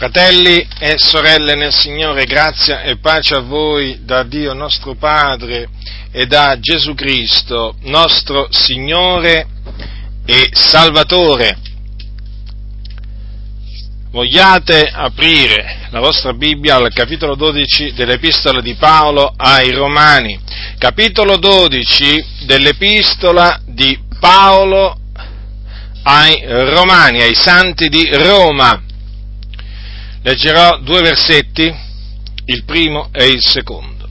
Fratelli e sorelle nel Signore, grazia e pace a voi da Dio nostro Padre e da Gesù Cristo, nostro Signore e Salvatore. Vogliate aprire la vostra Bibbia al capitolo 12 dell'Epistola di Paolo ai Romani, capitolo 12 dell'Epistola di Paolo ai Romani, ai Santi di Roma Leggerò due versetti, il primo e il secondo.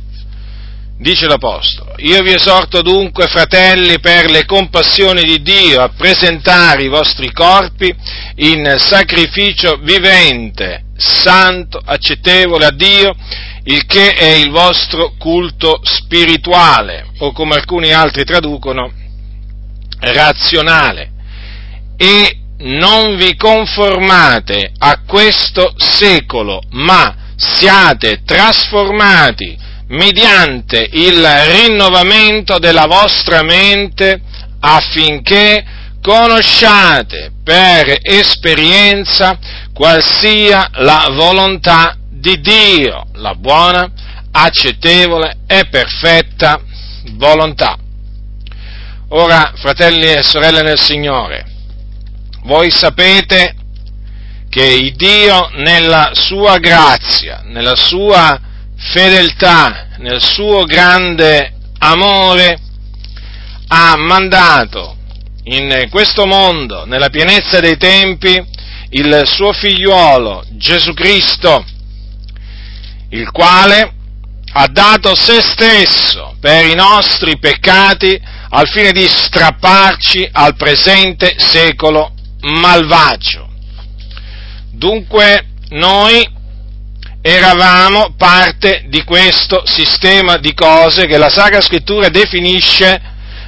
Dice l'Apostolo, io vi esorto dunque, fratelli, per le compassioni di Dio, a presentare i vostri corpi in sacrificio vivente, santo, accettevole a Dio, il che è il vostro culto spirituale, o come alcuni altri traducono, razionale. E non vi conformate a questo secolo, ma siate trasformati mediante il rinnovamento della vostra mente affinché conosciate per esperienza qual sia la volontà di Dio, la buona, accettevole e perfetta volontà. Ora, fratelli e sorelle nel Signore, voi sapete che Dio nella sua grazia, nella sua fedeltà, nel suo grande amore, ha mandato in questo mondo, nella pienezza dei tempi, il suo figliuolo Gesù Cristo, il quale ha dato se stesso per i nostri peccati al fine di strapparci al presente secolo malvagio. Dunque noi eravamo parte di questo sistema di cose che la Sacra Scrittura definisce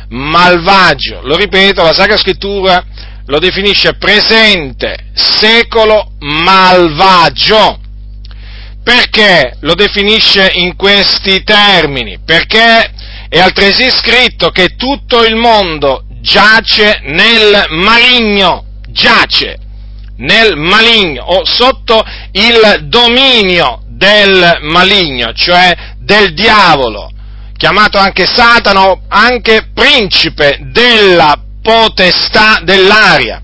malvagio. Lo ripeto, la Sacra Scrittura lo definisce presente secolo malvagio. Perché lo definisce in questi termini? Perché è altresì scritto che tutto il mondo giace nel maligno giace nel maligno o sotto il dominio del maligno, cioè del diavolo, chiamato anche Satana, anche principe della potestà dell'aria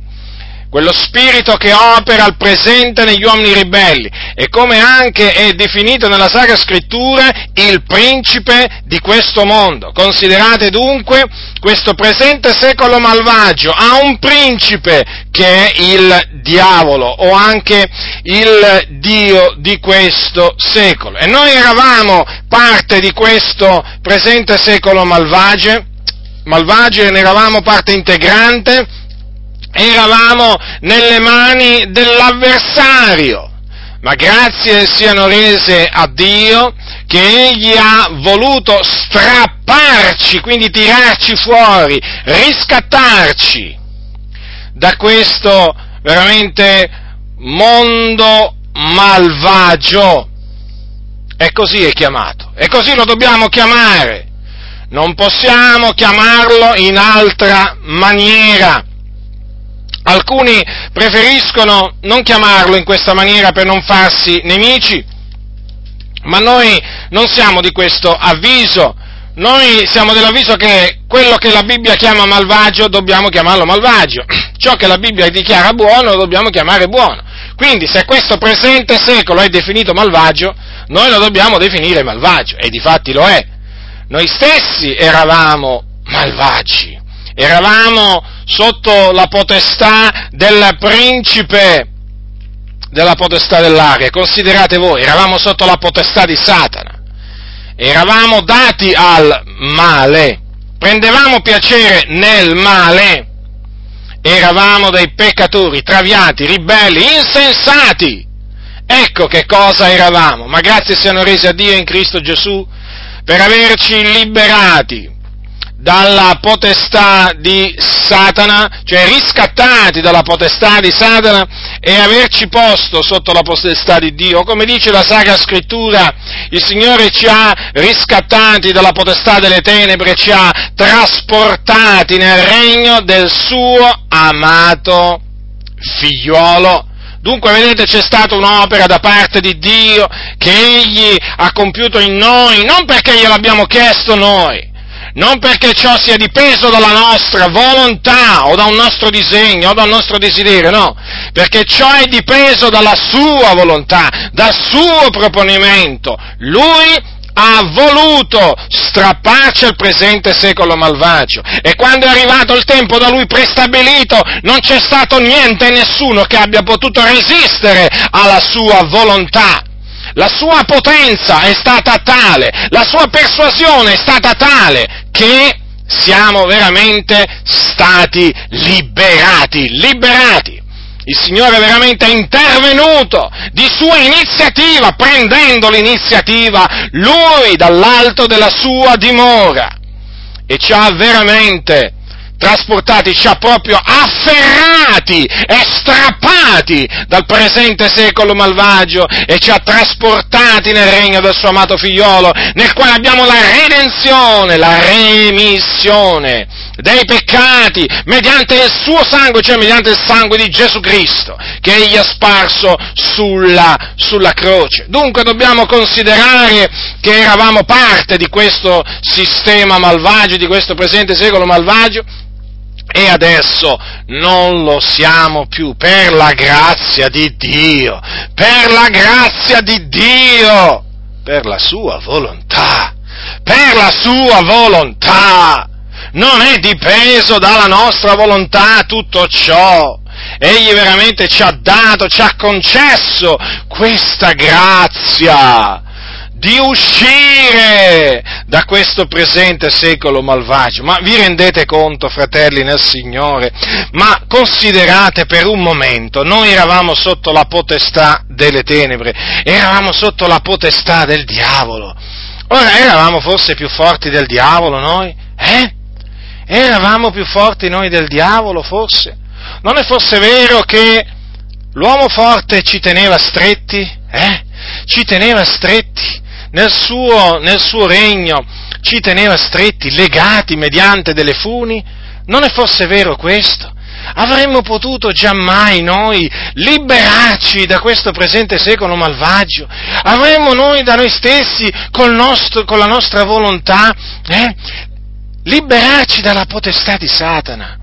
quello spirito che opera al presente negli uomini ribelli e come anche è definito nella Sacra Scrittura il principe di questo mondo. Considerate dunque questo presente secolo malvagio ha un principe che è il diavolo o anche il Dio di questo secolo. E noi eravamo parte di questo presente secolo malvagio, malvagio e ne eravamo parte integrante eravamo nelle mani dell'avversario, ma grazie siano rese a Dio che Egli ha voluto strapparci, quindi tirarci fuori, riscattarci da questo veramente mondo malvagio. E così è chiamato, e così lo dobbiamo chiamare. Non possiamo chiamarlo in altra maniera. Alcuni preferiscono non chiamarlo in questa maniera per non farsi nemici, ma noi non siamo di questo avviso. Noi siamo dell'avviso che quello che la Bibbia chiama malvagio dobbiamo chiamarlo malvagio, ciò che la Bibbia dichiara buono lo dobbiamo chiamare buono. Quindi se questo presente secolo è definito malvagio, noi lo dobbiamo definire malvagio, e di fatti lo è. Noi stessi eravamo malvagi, eravamo sotto la potestà del principe della potestà dell'aria. Considerate voi, eravamo sotto la potestà di Satana, eravamo dati al male, prendevamo piacere nel male, eravamo dei peccatori, traviati, ribelli, insensati. Ecco che cosa eravamo, ma grazie siano resi a Dio in Cristo Gesù per averci liberati dalla potestà di Satana, cioè riscattati dalla potestà di Satana e averci posto sotto la potestà di Dio. Come dice la Sacra Scrittura, il Signore ci ha riscattati dalla potestà delle tenebre, ci ha trasportati nel regno del suo amato figliuolo. Dunque, vedete, c'è stata un'opera da parte di Dio che Egli ha compiuto in noi, non perché gliel'abbiamo chiesto noi, non perché ciò sia dipeso dalla nostra volontà o da un nostro disegno o dal nostro desiderio, no, perché ciò è dipeso dalla sua volontà, dal suo proponimento. Lui ha voluto strapparci al presente secolo malvagio e quando è arrivato il tempo da lui prestabilito non c'è stato niente e nessuno che abbia potuto resistere alla sua volontà. La sua potenza è stata tale, la sua persuasione è stata tale che siamo veramente stati liberati, liberati. Il Signore veramente è intervenuto di sua iniziativa, prendendo l'iniziativa Lui dall'alto della sua dimora. E ci ha veramente trasportati, ci ha proprio afferrati e strappati dal presente secolo malvagio e ci ha trasportati nel regno del suo amato figliolo, nel quale abbiamo la redenzione, la remissione dei peccati mediante il suo sangue, cioè mediante il sangue di Gesù Cristo che egli ha sparso sulla, sulla croce. Dunque dobbiamo considerare che eravamo parte di questo sistema malvagio, di questo presente secolo malvagio, e adesso non lo siamo più per la grazia di Dio, per la grazia di Dio, per la sua volontà, per la sua volontà. Non è dipeso dalla nostra volontà tutto ciò. Egli veramente ci ha dato, ci ha concesso questa grazia di uscire da questo presente secolo malvagio. Ma vi rendete conto, fratelli nel Signore? Ma considerate per un momento, noi eravamo sotto la potestà delle tenebre, eravamo sotto la potestà del diavolo. Ora, eravamo forse più forti del diavolo noi? Eh? Eravamo più forti noi del diavolo, forse? Non è forse vero che l'uomo forte ci teneva stretti? Eh? Ci teneva stretti? Nel suo, nel suo regno ci teneva stretti, legati mediante delle funi? Non è forse vero questo? Avremmo potuto giammai noi liberarci da questo presente secolo malvagio? Avremmo noi da noi stessi, nostro, con la nostra volontà, eh, liberarci dalla potestà di Satana?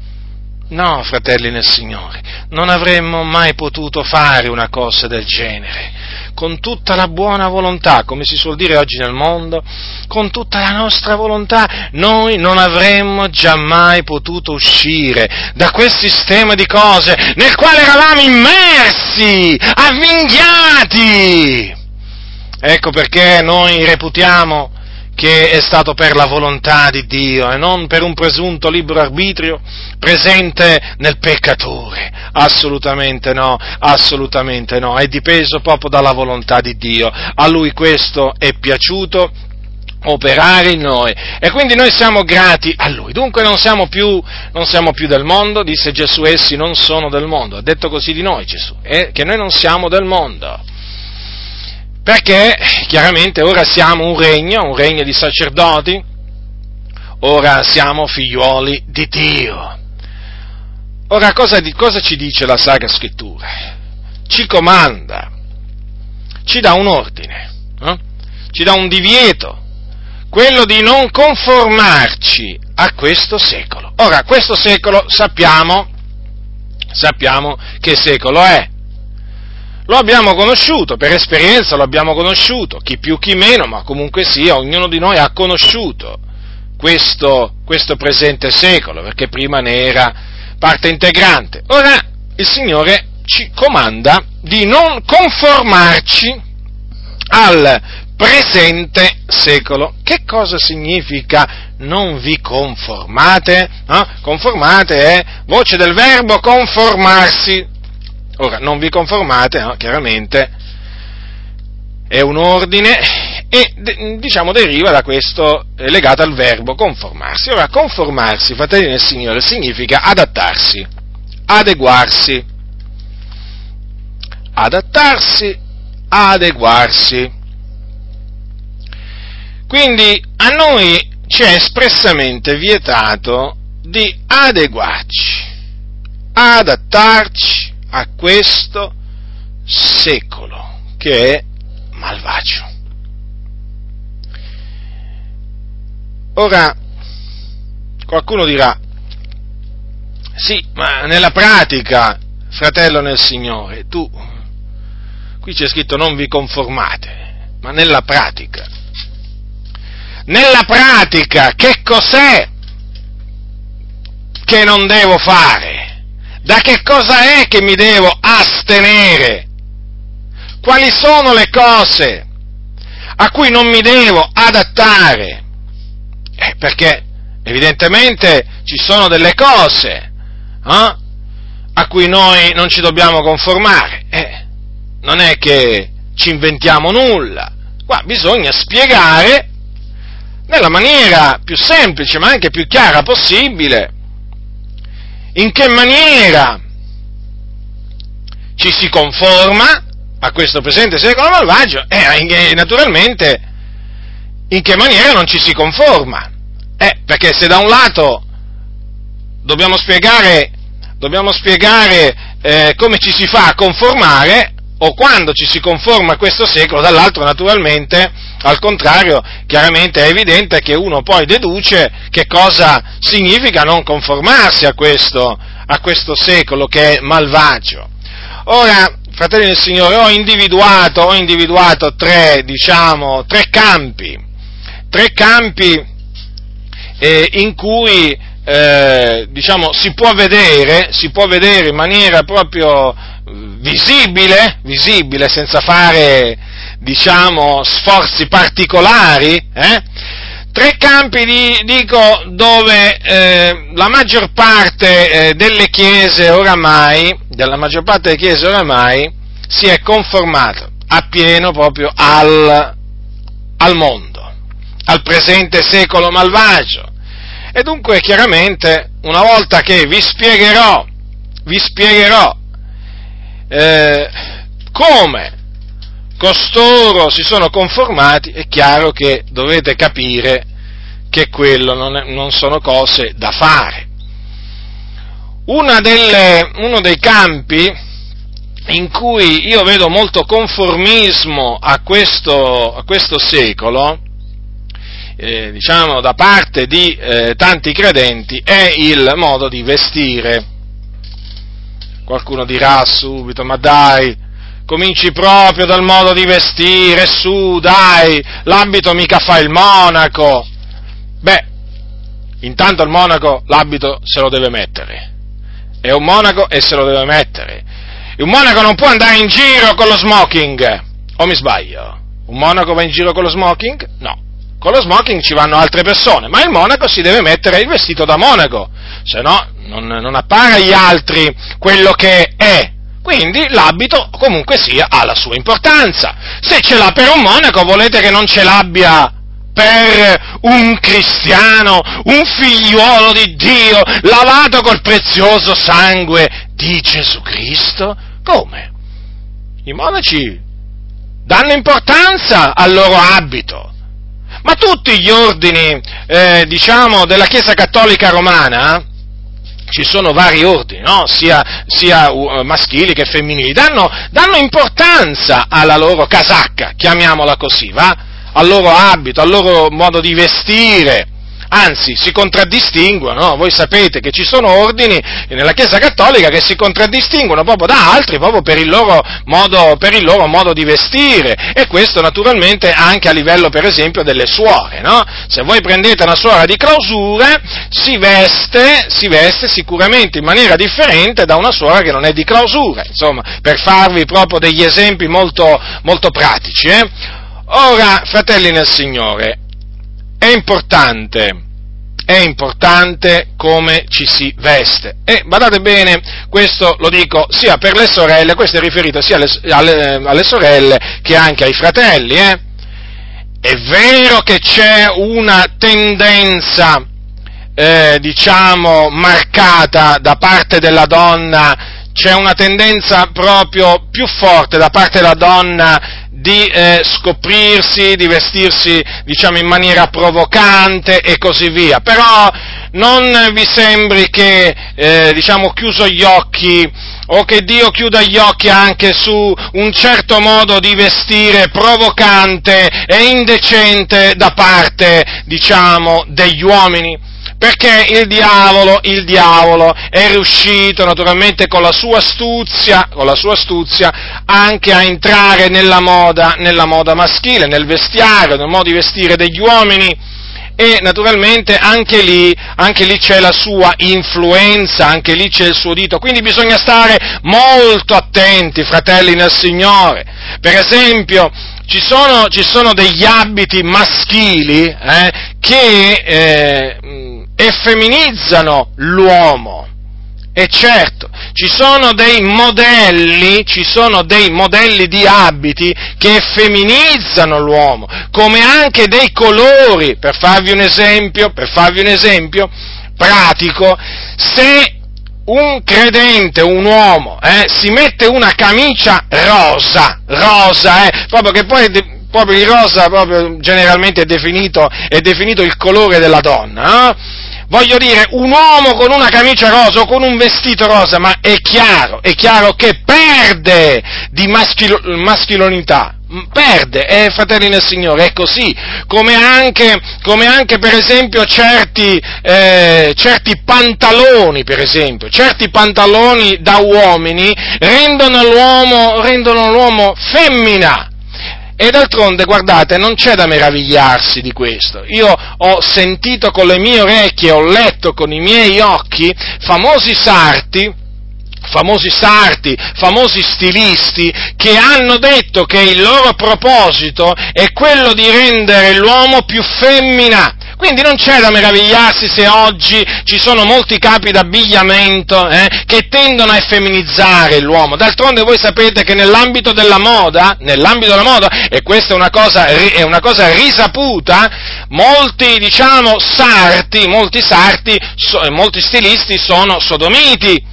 No, fratelli nel Signore, non avremmo mai potuto fare una cosa del genere con tutta la buona volontà, come si suol dire oggi nel mondo, con tutta la nostra volontà, noi non avremmo giammai potuto uscire da quel sistema di cose nel quale eravamo immersi, avvinghiati. Ecco perché noi reputiamo che è stato per la volontà di Dio e non per un presunto libero arbitrio presente nel peccatore. Assolutamente no, assolutamente no, è dipeso proprio dalla volontà di Dio. A lui questo è piaciuto operare in noi e quindi noi siamo grati a Lui. Dunque non siamo, più, non siamo più del mondo, disse Gesù, essi non sono del mondo, ha detto così di noi Gesù, eh, che noi non siamo del mondo perché chiaramente ora siamo un regno, un regno di sacerdoti, ora siamo figliuoli di Dio. Ora cosa, cosa ci dice la Sacra Scrittura? Ci comanda, ci dà un ordine, eh? ci dà un divieto, quello di non conformarci a questo secolo. Ora, questo secolo sappiamo, sappiamo che secolo è, lo abbiamo conosciuto, per esperienza lo abbiamo conosciuto, chi più chi meno, ma comunque sia, ognuno di noi ha conosciuto questo, questo presente secolo, perché prima ne era parte integrante. Ora il Signore ci comanda di non conformarci al presente secolo. Che cosa significa non vi conformate? No? Conformate è voce del verbo conformarsi, Ora, non vi conformate, no? chiaramente, è un ordine e diciamo deriva da questo è legato al verbo conformarsi. Ora, conformarsi, fratelli del Signore, significa adattarsi, adeguarsi, adattarsi, adeguarsi. Quindi a noi ci è espressamente vietato di adeguarci, adattarci, a questo secolo, che è malvagio. Ora, qualcuno dirà, sì, ma nella pratica, fratello nel Signore, tu, qui c'è scritto non vi conformate, ma nella pratica. Nella pratica, che cos'è che non devo fare? Da che cosa è che mi devo astenere? Quali sono le cose a cui non mi devo adattare? Eh, perché evidentemente ci sono delle cose eh, a cui noi non ci dobbiamo conformare. Eh, non è che ci inventiamo nulla. Qua bisogna spiegare nella maniera più semplice ma anche più chiara possibile in che maniera ci si conforma a questo presente secolo malvagio e naturalmente in che maniera non ci si conforma. Eh, perché se da un lato dobbiamo spiegare, dobbiamo spiegare eh, come ci si fa a conformare, o quando ci si conforma a questo secolo, dall'altro naturalmente, al contrario, chiaramente è evidente che uno poi deduce che cosa significa non conformarsi a questo, a questo secolo che è malvagio. Ora, fratelli del Signore, ho individuato, ho individuato tre, diciamo, tre campi, tre campi eh, in cui eh, diciamo, si, può vedere, si può vedere in maniera proprio visibile, visibile senza fare diciamo, sforzi particolari, eh? tre campi, di, dico, dove eh, la maggior parte eh, delle chiese oramai, della maggior parte delle chiese oramai, si è conformata appieno proprio al, al mondo al presente secolo malvagio. E dunque chiaramente una volta che vi spiegherò, vi spiegherò eh, come costoro si sono conformati, è chiaro che dovete capire che quello non, è, non sono cose da fare. Delle, uno dei campi in cui io vedo molto conformismo a questo, a questo secolo eh, diciamo, da parte di eh, tanti credenti è il modo di vestire. Qualcuno dirà subito, ma dai, cominci proprio dal modo di vestire, su, dai, l'abito mica fa il monaco. Beh, intanto il monaco l'abito se lo deve mettere. È un monaco e se lo deve mettere. Un monaco non può andare in giro con lo smoking. O mi sbaglio? Un monaco va in giro con lo smoking? No con lo smoking ci vanno altre persone, ma il monaco si deve mettere il vestito da monaco, se no non, non appare agli altri quello che è. Quindi l'abito comunque sia ha la sua importanza. Se ce l'ha per un monaco, volete che non ce l'abbia per un cristiano, un figliuolo di Dio, lavato col prezioso sangue di Gesù Cristo? Come? I monaci danno importanza al loro abito, ma tutti gli ordini, eh, diciamo, della Chiesa Cattolica Romana, ci sono vari ordini, no? sia, sia uh, maschili che femminili, danno, danno, importanza alla loro casacca, chiamiamola così, va? al loro abito, al loro modo di vestire, anzi si contraddistinguono, no? voi sapete che ci sono ordini nella Chiesa Cattolica che si contraddistinguono proprio da altri proprio per il loro modo, per il loro modo di vestire e questo naturalmente anche a livello per esempio delle suore, no? se voi prendete una suora di clausura si veste, si veste sicuramente in maniera differente da una suora che non è di clausura, insomma per farvi proprio degli esempi molto, molto pratici. Eh? Ora, fratelli nel Signore, è importante è importante come ci si veste. E badate bene, questo lo dico sia per le sorelle, questo è riferito sia alle, alle, alle sorelle che anche ai fratelli. Eh? È vero che c'è una tendenza, eh, diciamo, marcata da parte della donna, c'è una tendenza proprio più forte da parte della donna di eh, scoprirsi, di vestirsi diciamo in maniera provocante e così via. Però non vi sembri che, eh, diciamo, chiuso gli occhi, o che Dio chiuda gli occhi anche su un certo modo di vestire provocante e indecente da parte, diciamo, degli uomini perché il diavolo, il diavolo è riuscito naturalmente con la sua astuzia, con la sua astuzia anche a entrare nella moda, nella moda maschile, nel vestiario, nel modo di vestire degli uomini e naturalmente anche lì, anche lì, c'è la sua influenza, anche lì c'è il suo dito, quindi bisogna stare molto attenti, fratelli nel Signore. Per esempio, ci sono, ci sono degli abiti maschili eh, che eh, effeminizzano l'uomo. E certo, ci sono dei modelli, ci sono dei modelli di abiti che effeminizzano l'uomo, come anche dei colori, per farvi un esempio, per farvi un esempio pratico, se un credente, un uomo, eh, si mette una camicia rosa, rosa, eh, proprio che poi proprio il rosa proprio generalmente è definito, è definito il colore della donna, eh? voglio dire, un uomo con una camicia rosa o con un vestito rosa, ma è chiaro, è chiaro che perde di maschilo, maschilonità, perde, eh, fratelli nel Signore, è così, come anche, come anche per esempio certi, eh, certi, pantaloni, per esempio, certi pantaloni da uomini rendono l'uomo, rendono l'uomo femmina, e d'altronde, guardate, non c'è da meravigliarsi di questo. Io ho sentito con le mie orecchie, ho letto con i miei occhi famosi sarti, famosi sarti, famosi stilisti, che hanno detto che il loro proposito è quello di rendere l'uomo più femmina. Quindi non c'è da meravigliarsi se oggi ci sono molti capi d'abbigliamento eh, che tendono a effeminizzare l'uomo. D'altronde voi sapete che nell'ambito della moda, nell'ambito della moda, e questa è una cosa, è una cosa risaputa, molti, diciamo, sarti, molti sarti, so, molti stilisti sono sodomiti.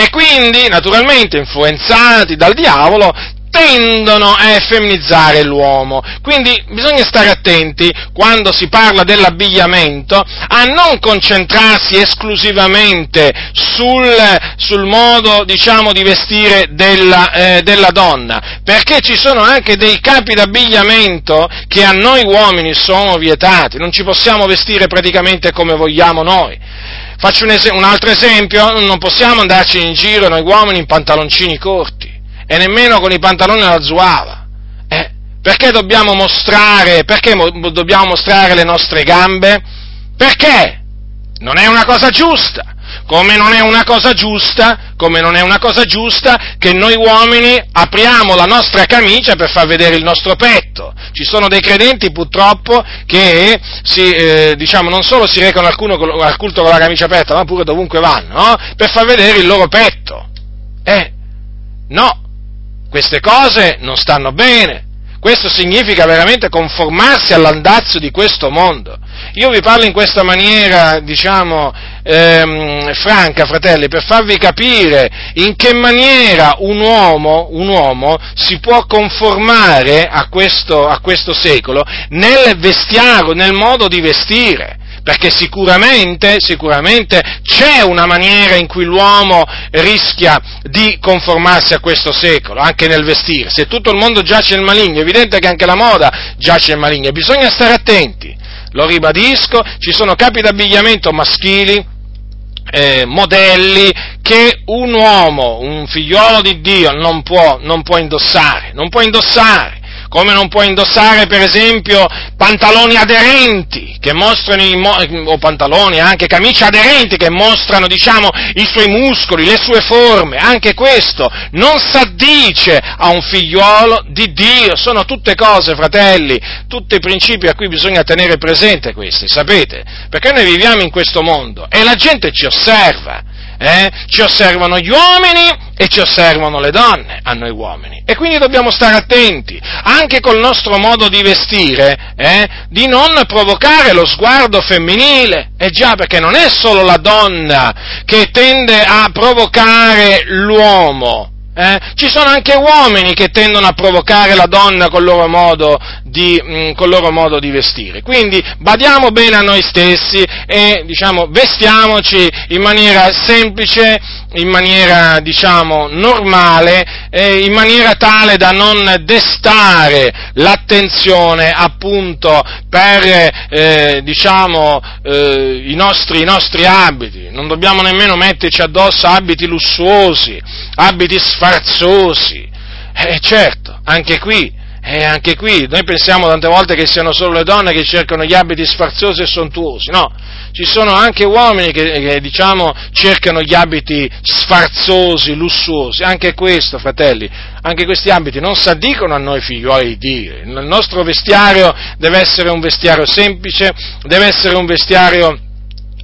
E quindi, naturalmente, influenzati dal diavolo, tendono a effeminizzare l'uomo. Quindi bisogna stare attenti quando si parla dell'abbigliamento a non concentrarsi esclusivamente sul, sul modo, diciamo, di vestire della, eh, della, donna, perché ci sono anche dei capi d'abbigliamento che a noi uomini sono vietati, non ci possiamo vestire praticamente come vogliamo noi. Faccio un, es- un altro esempio, non possiamo andarci in giro noi uomini in pantaloncini corti e nemmeno con i pantaloni alla zuava. Eh, perché dobbiamo mostrare, perché mo- dobbiamo mostrare le nostre gambe? Perché? Non è una cosa giusta. Come non è una cosa giusta, come non è una cosa giusta che noi uomini apriamo la nostra camicia per far vedere il nostro petto. Ci sono dei credenti purtroppo che si, eh, diciamo, non solo si recano al, culto con la camicia aperta, ma pure dovunque vanno, no? per far vedere il loro petto. Eh, no, queste cose non stanno bene. Questo significa veramente conformarsi all'andazzo di questo mondo. Io vi parlo in questa maniera, diciamo, ehm, franca, fratelli, per farvi capire in che maniera un uomo, un uomo si può conformare a questo, a questo secolo nel vestiario, nel modo di vestire perché sicuramente, sicuramente c'è una maniera in cui l'uomo rischia di conformarsi a questo secolo, anche nel vestire. Se tutto il mondo giace nel maligno, è evidente che anche la moda giace nel maligno bisogna stare attenti. Lo ribadisco, ci sono capi d'abbigliamento maschili, eh, modelli che un uomo, un figliolo di Dio non può, non può indossare, non può indossare come non può indossare per esempio pantaloni aderenti che mostrano o pantaloni, anche camicie aderenti che mostrano diciamo i suoi muscoli, le sue forme, anche questo non s'addice a un figliuolo di Dio, sono tutte cose, fratelli, tutti i principi a cui bisogna tenere presente questi, sapete? Perché noi viviamo in questo mondo e la gente ci osserva eh? ci osservano gli uomini e ci osservano le donne, a noi uomini. E quindi dobbiamo stare attenti, anche col nostro modo di vestire, eh? di non provocare lo sguardo femminile. E già, perché non è solo la donna che tende a provocare l'uomo, Eh? Ci sono anche uomini che tendono a provocare la donna col loro, di, mh, mm, col loro modo di vestire. Quindi badiamo bene a noi stessi e diciamo, vestiamoci in maniera semplice, in maniera diciamo, normale, eh, in maniera tale da non destare l'attenzione appunto per eh, diciamo, eh, i, nostri, i nostri abiti. Non dobbiamo nemmeno metterci addosso abiti lussuosi, abiti sfarzosi. Eh, certo, anche qui, eh, anche qui, noi pensiamo tante volte che siano solo le donne che cercano gli abiti sfarzosi e sontuosi, no, ci sono anche uomini che, che diciamo, cercano gli abiti sfarzosi, lussuosi, anche questo, fratelli, anche questi abiti non si addicono a noi figlioli di Dio, il nostro vestiario deve essere un vestiario semplice, deve essere un vestiario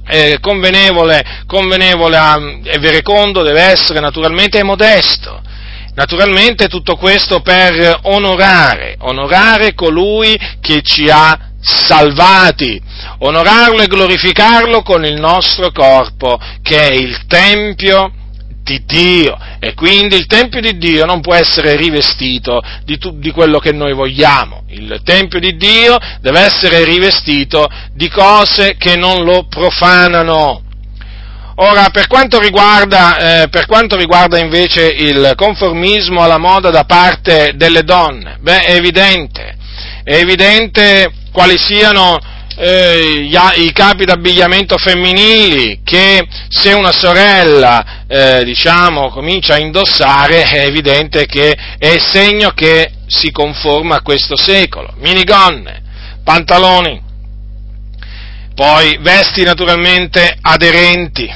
eh, convenevole, convenevole a, e verecondo, deve essere naturalmente modesto. Naturalmente tutto questo per onorare, onorare colui che ci ha salvati, onorarlo e glorificarlo con il nostro corpo, che è il Tempio di Dio e quindi il Tempio di Dio non può essere rivestito di, tu, di, quello che noi vogliamo, il Tempio di Dio deve essere rivestito di cose che non lo profanano. Ora, per quanto, riguarda, eh, per quanto riguarda invece il conformismo alla moda da parte delle donne, beh, è evidente, è evidente quali siano eh, i capi d'abbigliamento femminili che se una sorella eh, diciamo, comincia a indossare è evidente che è segno che si conforma a questo secolo. Minigonne, pantaloni, poi vesti naturalmente aderenti,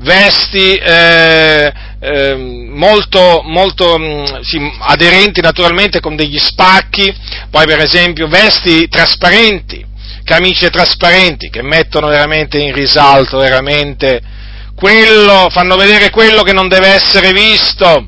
vesti eh, eh, molto, molto mm, sì, aderenti naturalmente con degli spacchi, poi per esempio vesti trasparenti, camicie trasparenti che mettono veramente in risalto veramente quello, fanno vedere quello che non deve essere visto.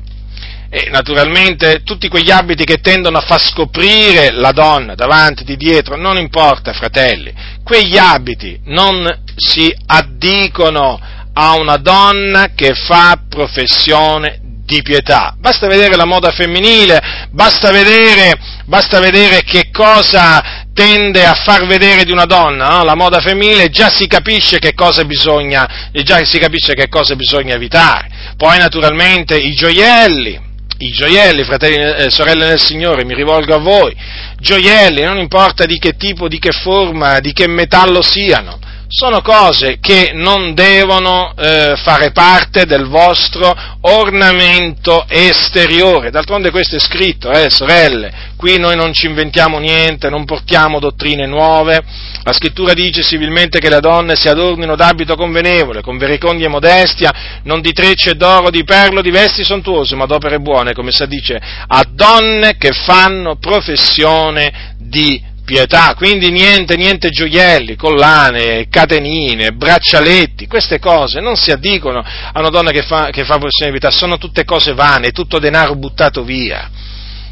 E naturalmente tutti quegli abiti che tendono a far scoprire la donna davanti, di dietro, non importa, fratelli, quegli abiti non si addicono a una donna che fa professione di pietà. Basta vedere la moda femminile, basta vedere, basta vedere che cosa tende a far vedere di una donna, no? la moda femminile, già si capisce che cosa bisogna, già si capisce che cosa bisogna evitare. Poi naturalmente i gioielli, i gioielli, fratelli e eh, sorelle nel Signore, mi rivolgo a voi, gioielli, non importa di che tipo, di che forma, di che metallo siano, sono cose che non devono eh, fare parte del vostro ornamento esteriore. D'altronde questo è scritto, eh, sorelle, qui noi non ci inventiamo niente, non portiamo dottrine nuove. La scrittura dice civilmente che le donne si adornino d'abito convenevole, con vericondia e modestia, non di trecce d'oro, di perlo, di vesti sontuose, ma d'opere buone, come si dice, a donne che fanno professione di pietà, quindi niente, niente gioielli, collane, catenine, braccialetti, queste cose non si addicono a una donna che fa, che fa professione di pietà, sono tutte cose vane, tutto denaro buttato via.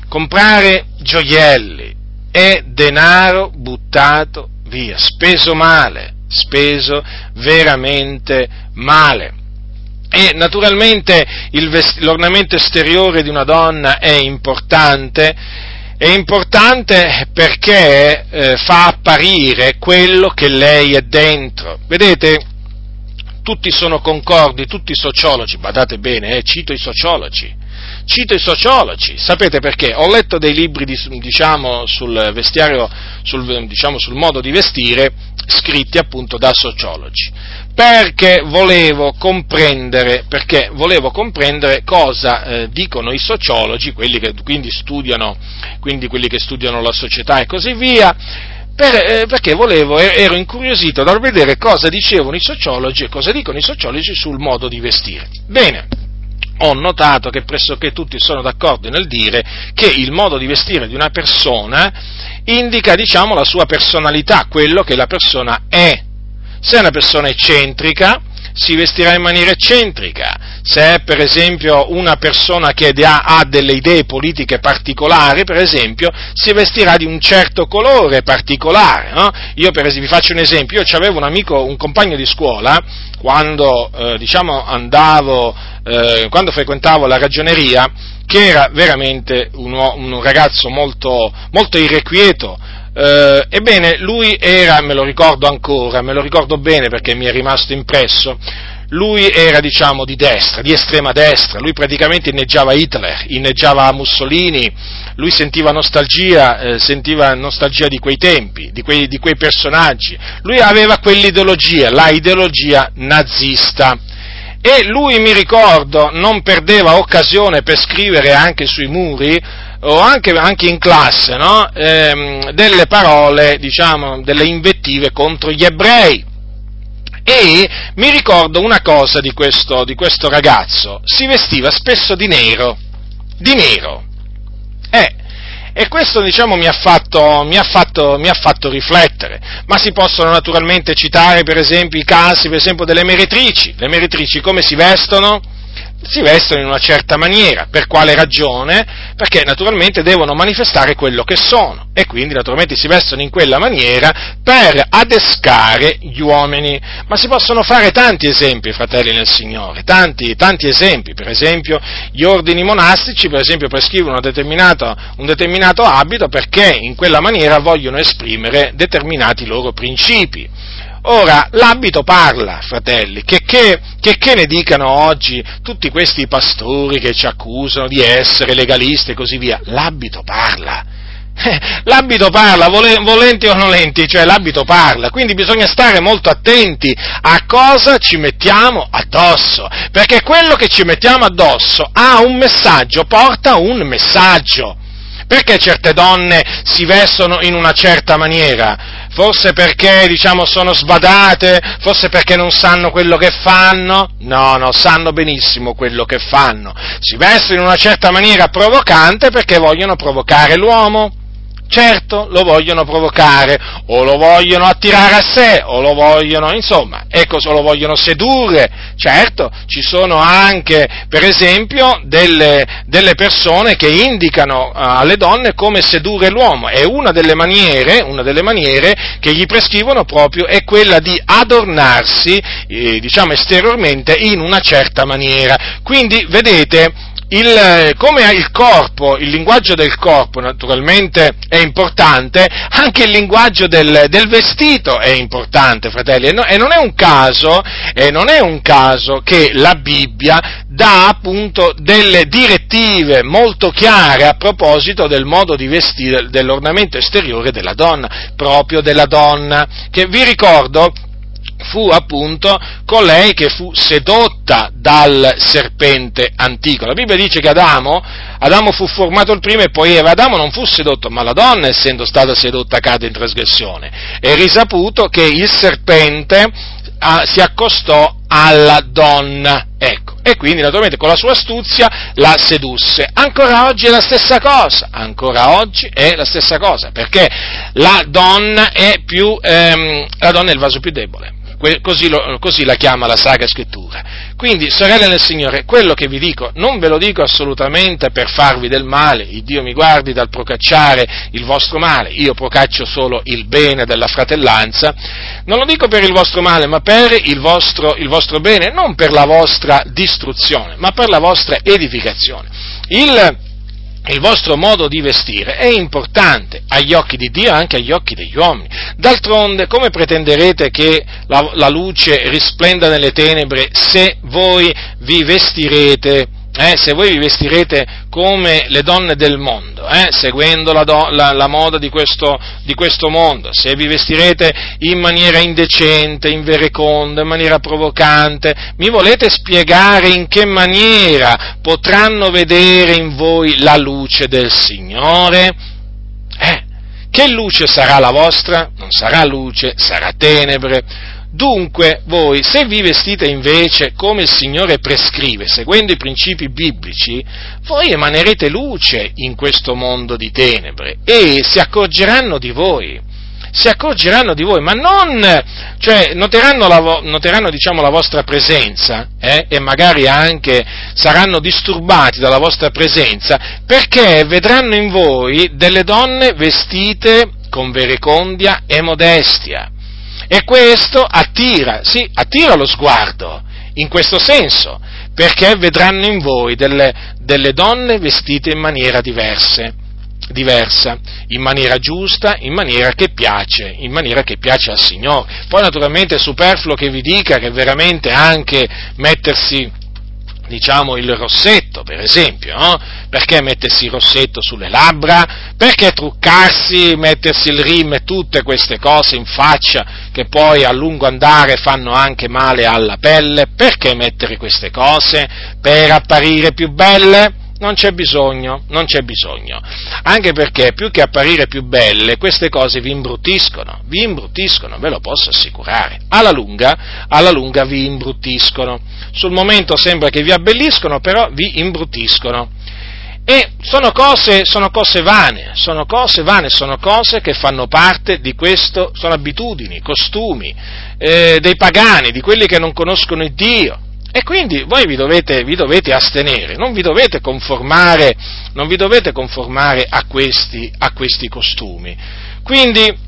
Comprare gioielli è denaro buttato via, speso male, speso veramente male. E naturalmente vest- l'ornamento esteriore di una donna è importante, è importante perché eh, fa apparire quello che lei è dentro. Vedete, tutti sono concordi, tutti i sociologi, badate bene, eh, cito i sociologi, cito i sociologi, sapete perché? Ho letto dei libri di, diciamo, sul vestiario, sul, diciamo, sul modo di vestire, scritti appunto da sociologi, perché volevo comprendere, perché volevo comprendere cosa eh, dicono i sociologi, quelli che quindi studiano, quindi quelli che studiano la società e così via, per, eh, perché volevo, ero incuriosito dal vedere cosa dicevano i sociologi e cosa dicono i sociologi sul modo di vestire. Bene, ho notato che pressoché tutti sono d'accordo nel dire che il modo di vestire di una persona indica, diciamo, la sua personalità, quello che la persona è. Se è una persona eccentrica, si vestirà in maniera eccentrica, se è per esempio una persona che ha, delle idee politiche particolari, per esempio, si vestirà di un certo colore particolare. No? Io per esempio vi faccio un esempio, io avevo un amico, un compagno di scuola, quando eh, diciamo andavo, eh, quando frequentavo la ragioneria, che era veramente un, un ragazzo molto, molto irrequieto, eh, ebbene, lui era, me lo ricordo ancora, me lo ricordo bene perché mi è rimasto impresso, lui era diciamo di destra, di estrema destra, lui praticamente inneggiava Hitler, inneggiava Mussolini, lui sentiva nostalgia, eh, sentiva nostalgia di quei tempi, di quei, di quei personaggi, lui aveva quell'ideologia, la ideologia nazista. E lui, mi ricordo, non perdeva occasione per scrivere anche sui muri o anche, anche in classe no? ehm, delle parole, diciamo, delle invettive contro gli ebrei. E mi ricordo una cosa di questo, di questo ragazzo, si vestiva spesso di nero, di nero. Eh, e questo diciamo, mi, ha fatto, mi, ha fatto, mi, ha fatto, riflettere, ma si possono naturalmente citare per esempio i casi per esempio, delle meretrici, le meretrici come si vestono? Si vestono in una certa maniera. Per quale ragione? Perché naturalmente devono manifestare quello che sono e quindi naturalmente si vestono in quella maniera per adescare gli uomini. Ma si possono fare tanti esempi, fratelli nel Signore, tanti, tanti esempi. Per esempio gli ordini monastici, per esempio, prescrivono un determinato, un determinato abito perché in quella maniera vogliono esprimere determinati loro principi. Ora, l'abito parla, fratelli, che, che, che, che, ne dicano oggi tutti questi pastori che ci accusano di essere legalisti e così via, l'abito parla. L'abito parla, volenti o nolenti, cioè l'abito parla, quindi bisogna stare molto attenti a cosa ci mettiamo addosso, perché quello che ci mettiamo addosso ha un messaggio, porta un messaggio. Perché certe donne si vestono in una certa maniera? Forse perché, diciamo, sono sbadate? Forse perché non sanno quello che fanno? No, no, sanno benissimo quello che fanno. Si vestono in una certa maniera provocante perché vogliono provocare l'uomo. Certo, lo vogliono provocare, o lo vogliono attirare a sé, o lo vogliono, insomma, ecco, o lo vogliono sedurre. Certo, ci sono anche, per esempio, delle, delle persone che indicano eh, alle donne come sedurre l'uomo e una delle maniere, una delle maniere che gli prescrivono proprio è quella di adornarsi, eh, diciamo, esteriormente in una certa maniera. Quindi, vedete, il, come il corpo, il linguaggio del corpo naturalmente è importante, anche il linguaggio del, del vestito è importante, fratelli, e, no, e, non caso, e, non è un caso, che la Bibbia dà appunto delle direttive molto chiare a proposito del modo di vestire, dell'ornamento esteriore della donna, proprio della donna, che vi ricordo fu appunto colei che fu sedotta dal serpente antico. La Bibbia dice che Adamo, Adamo fu formato il primo e poi Eva. Adamo non fu sedotto, ma la donna, essendo stata sedotta, cade in trasgressione. È risaputo che il serpente ah, si accostò alla donna. Ecco, e quindi naturalmente con la sua astuzia la sedusse. Ancora oggi è la stessa cosa, ancora oggi è la stessa cosa, perché la donna è più, ehm, la donna è il vaso più debole così, lo, così, la chiama la Sacra Scrittura. Quindi, sorelle nel Signore, quello che vi dico, non ve lo dico assolutamente per farvi del male, il Dio mi guardi dal procacciare il vostro male, io procaccio solo il bene della fratellanza, non lo dico per il vostro male, ma per il vostro, il vostro bene, non per la vostra distruzione, ma per la vostra edificazione. Il, il vostro modo di vestire è importante agli occhi di Dio e anche agli occhi degli uomini. D'altronde, come pretenderete che la, la luce risplenda nelle tenebre se voi vi vestirete eh, se voi vi vestirete come le donne del mondo, eh, seguendo la, do, la, la moda di questo, di questo, mondo, se vi vestirete in maniera indecente, invereconda, in maniera provocante, mi volete spiegare in che maniera potranno vedere in voi la luce del Signore? Eh, che luce sarà la vostra? Non sarà luce, sarà tenebre Dunque voi, se vi vestite invece come il Signore prescrive, seguendo i principi biblici, voi emanerete luce in questo mondo di tenebre e si accorgeranno di voi. si accorgeranno di voi, ma non, cioè, noteranno, la, noteranno diciamo, la vostra presenza eh, e magari anche saranno disturbati dalla vostra presenza perché vedranno in voi delle donne vestite con verecondia e modestia. E questo attira, sì, attira lo sguardo, in questo senso, perché vedranno in voi delle, delle donne vestite in maniera diverse diversa, in maniera giusta, in maniera che piace, in maniera che piace al Signore. Poi naturalmente è superfluo che vi dica che veramente anche mettersi diciamo il rossetto, per esempio, no? Perché mettersi il rossetto sulle labbra? Perché truccarsi, mettersi il rim e tutte queste cose in faccia che poi a lungo andare fanno anche male alla pelle? Perché mettere queste cose? Per apparire più belle? Non c'è bisogno, non c'è bisogno. Anche perché più che apparire più belle, queste cose vi imbruttiscono, vi imbruttiscono, ve lo posso assicurare. Alla lunga, alla lunga vi imbruttiscono. Sul momento sembra che vi abbelliscono, però vi imbruttiscono. E sono cose, sono cose vane, sono cose vane, sono cose che fanno parte di questo, sono abitudini, costumi eh, dei pagani, di quelli che non conoscono il Dio e quindi voi vi dovete, vi dovete astenere, non vi dovete conformare, vi dovete conformare a, questi, a questi costumi. Quindi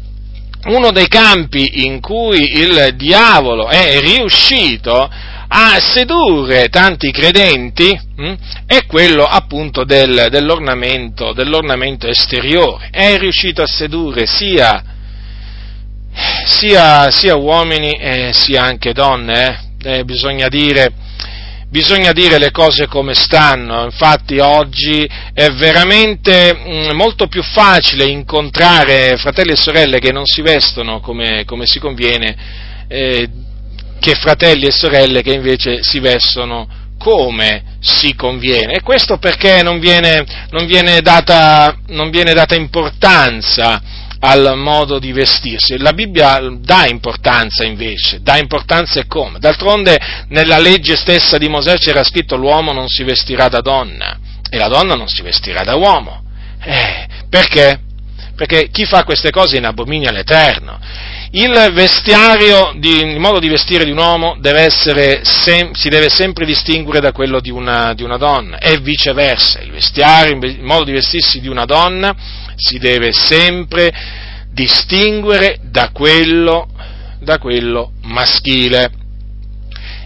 uno dei campi in cui il diavolo è riuscito a sedurre tanti credenti mh, hm, è quello appunto del, dell'ornamento, dell'ornamento, esteriore. È riuscito a sedurre sia, sia, sia uomini eh, sia anche donne. Eh eh, bisogna, dire, bisogna dire le cose come stanno, infatti oggi è veramente mh, mm, molto più facile incontrare fratelli e sorelle che non si vestono come, come si conviene, eh, che fratelli e sorelle che invece si vestono come si conviene. E questo perché non viene, non viene, data, non viene data importanza al modo di vestirsi. La Bibbia dà importanza invece, dà importanza e come? D'altronde nella legge stessa di Mosè c'era scritto l'uomo non si vestirà da donna e la donna non si vestirà da uomo. Eh, perché? Perché chi fa queste cose in abominia l'Eterno. Il vestiario, di, il modo di vestire di un uomo deve essere, sem, si deve sempre distinguere da quello di una, di una donna e viceversa. Il vestiario, il modo di vestirsi di una donna si deve sempre distinguere da quello, da quello maschile.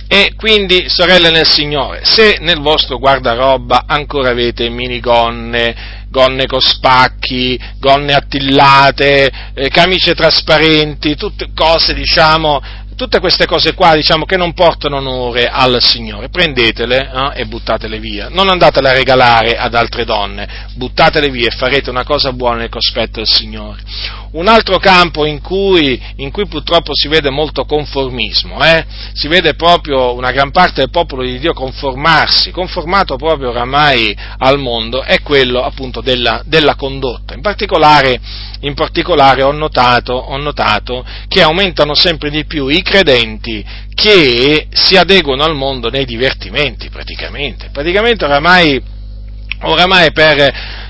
E quindi, sorelle nel Signore, se nel vostro guardaroba ancora avete minigonne, gonne con spacchi, gonne attillate, eh, camicie trasparenti, tutte cose, diciamo, tutte queste cose qua, diciamo, che non portano onore al Signore, prendetele eh, e buttatele via. Non andatele a regalare ad altre donne, buttatele via e farete una cosa buona nel cospetto del Signore. Un altro campo in cui, in cui purtroppo si vede molto conformismo, eh? si vede proprio una gran parte del popolo di Dio conformarsi, conformato proprio oramai al mondo, è quello appunto della, della condotta. In particolare, in particolare ho, notato, ho notato che aumentano sempre di più i credenti che si adeguano al mondo nei divertimenti, praticamente. Praticamente oramai, oramai per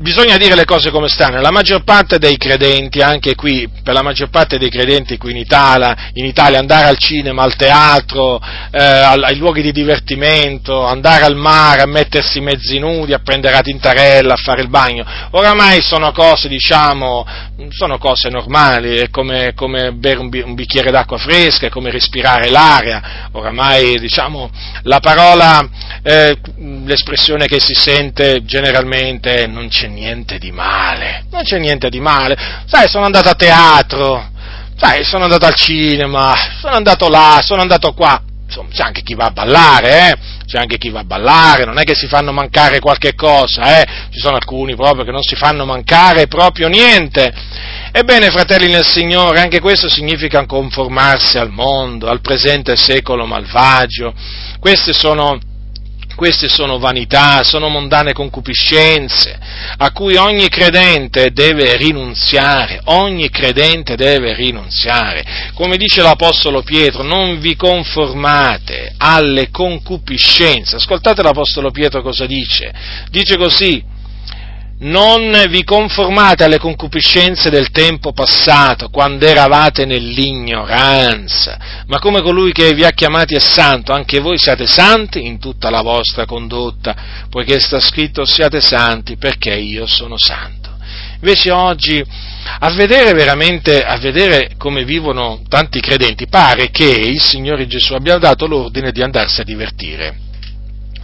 bisogna dire le cose come stanno. La maggior parte dei credenti, anche qui, per la maggior parte dei credenti qui in Italia, in Italia andare al cinema, al teatro, eh, ai luoghi di divertimento, andare al mare, a mettersi mezzi nudi, a prendere la tintarella, a fare il bagno, oramai sono cose, diciamo, sono cose normali, è come, come bere un, bicchiere d'acqua fresca, è come respirare l'aria, oramai, diciamo, la parola, eh, l'espressione che si sente generalmente non c'è niente di male, non c'è niente di male. Sai, sono andato a teatro, sai, sono andato al cinema, sono andato là, sono andato qua. Insomma, c'è anche chi va a ballare, eh? C'è anche chi va a ballare, non è che si fanno mancare qualche cosa, eh? Ci sono alcuni proprio che non si fanno mancare proprio niente. Ebbene, fratelli nel Signore, anche questo significa conformarsi al mondo, al presente secolo malvagio. Queste sono queste sono vanità, sono mondane concupiscenze, a cui ogni credente deve rinunziare, ogni credente deve rinunziare. Come dice l'Apostolo Pietro, non vi conformate alle concupiscenze. Ascoltate l'Apostolo Pietro cosa dice. Dice così, non vi conformate alle concupiscenze del tempo passato, quando eravate nell'ignoranza, ma come colui che vi ha chiamati è santo, anche voi siate santi in tutta la vostra condotta, poiché sta scritto siate santi perché io sono santo. Invece oggi, a vedere veramente, a vedere come vivono tanti credenti, pare che il Signore Gesù abbia dato l'ordine di andarsi a divertire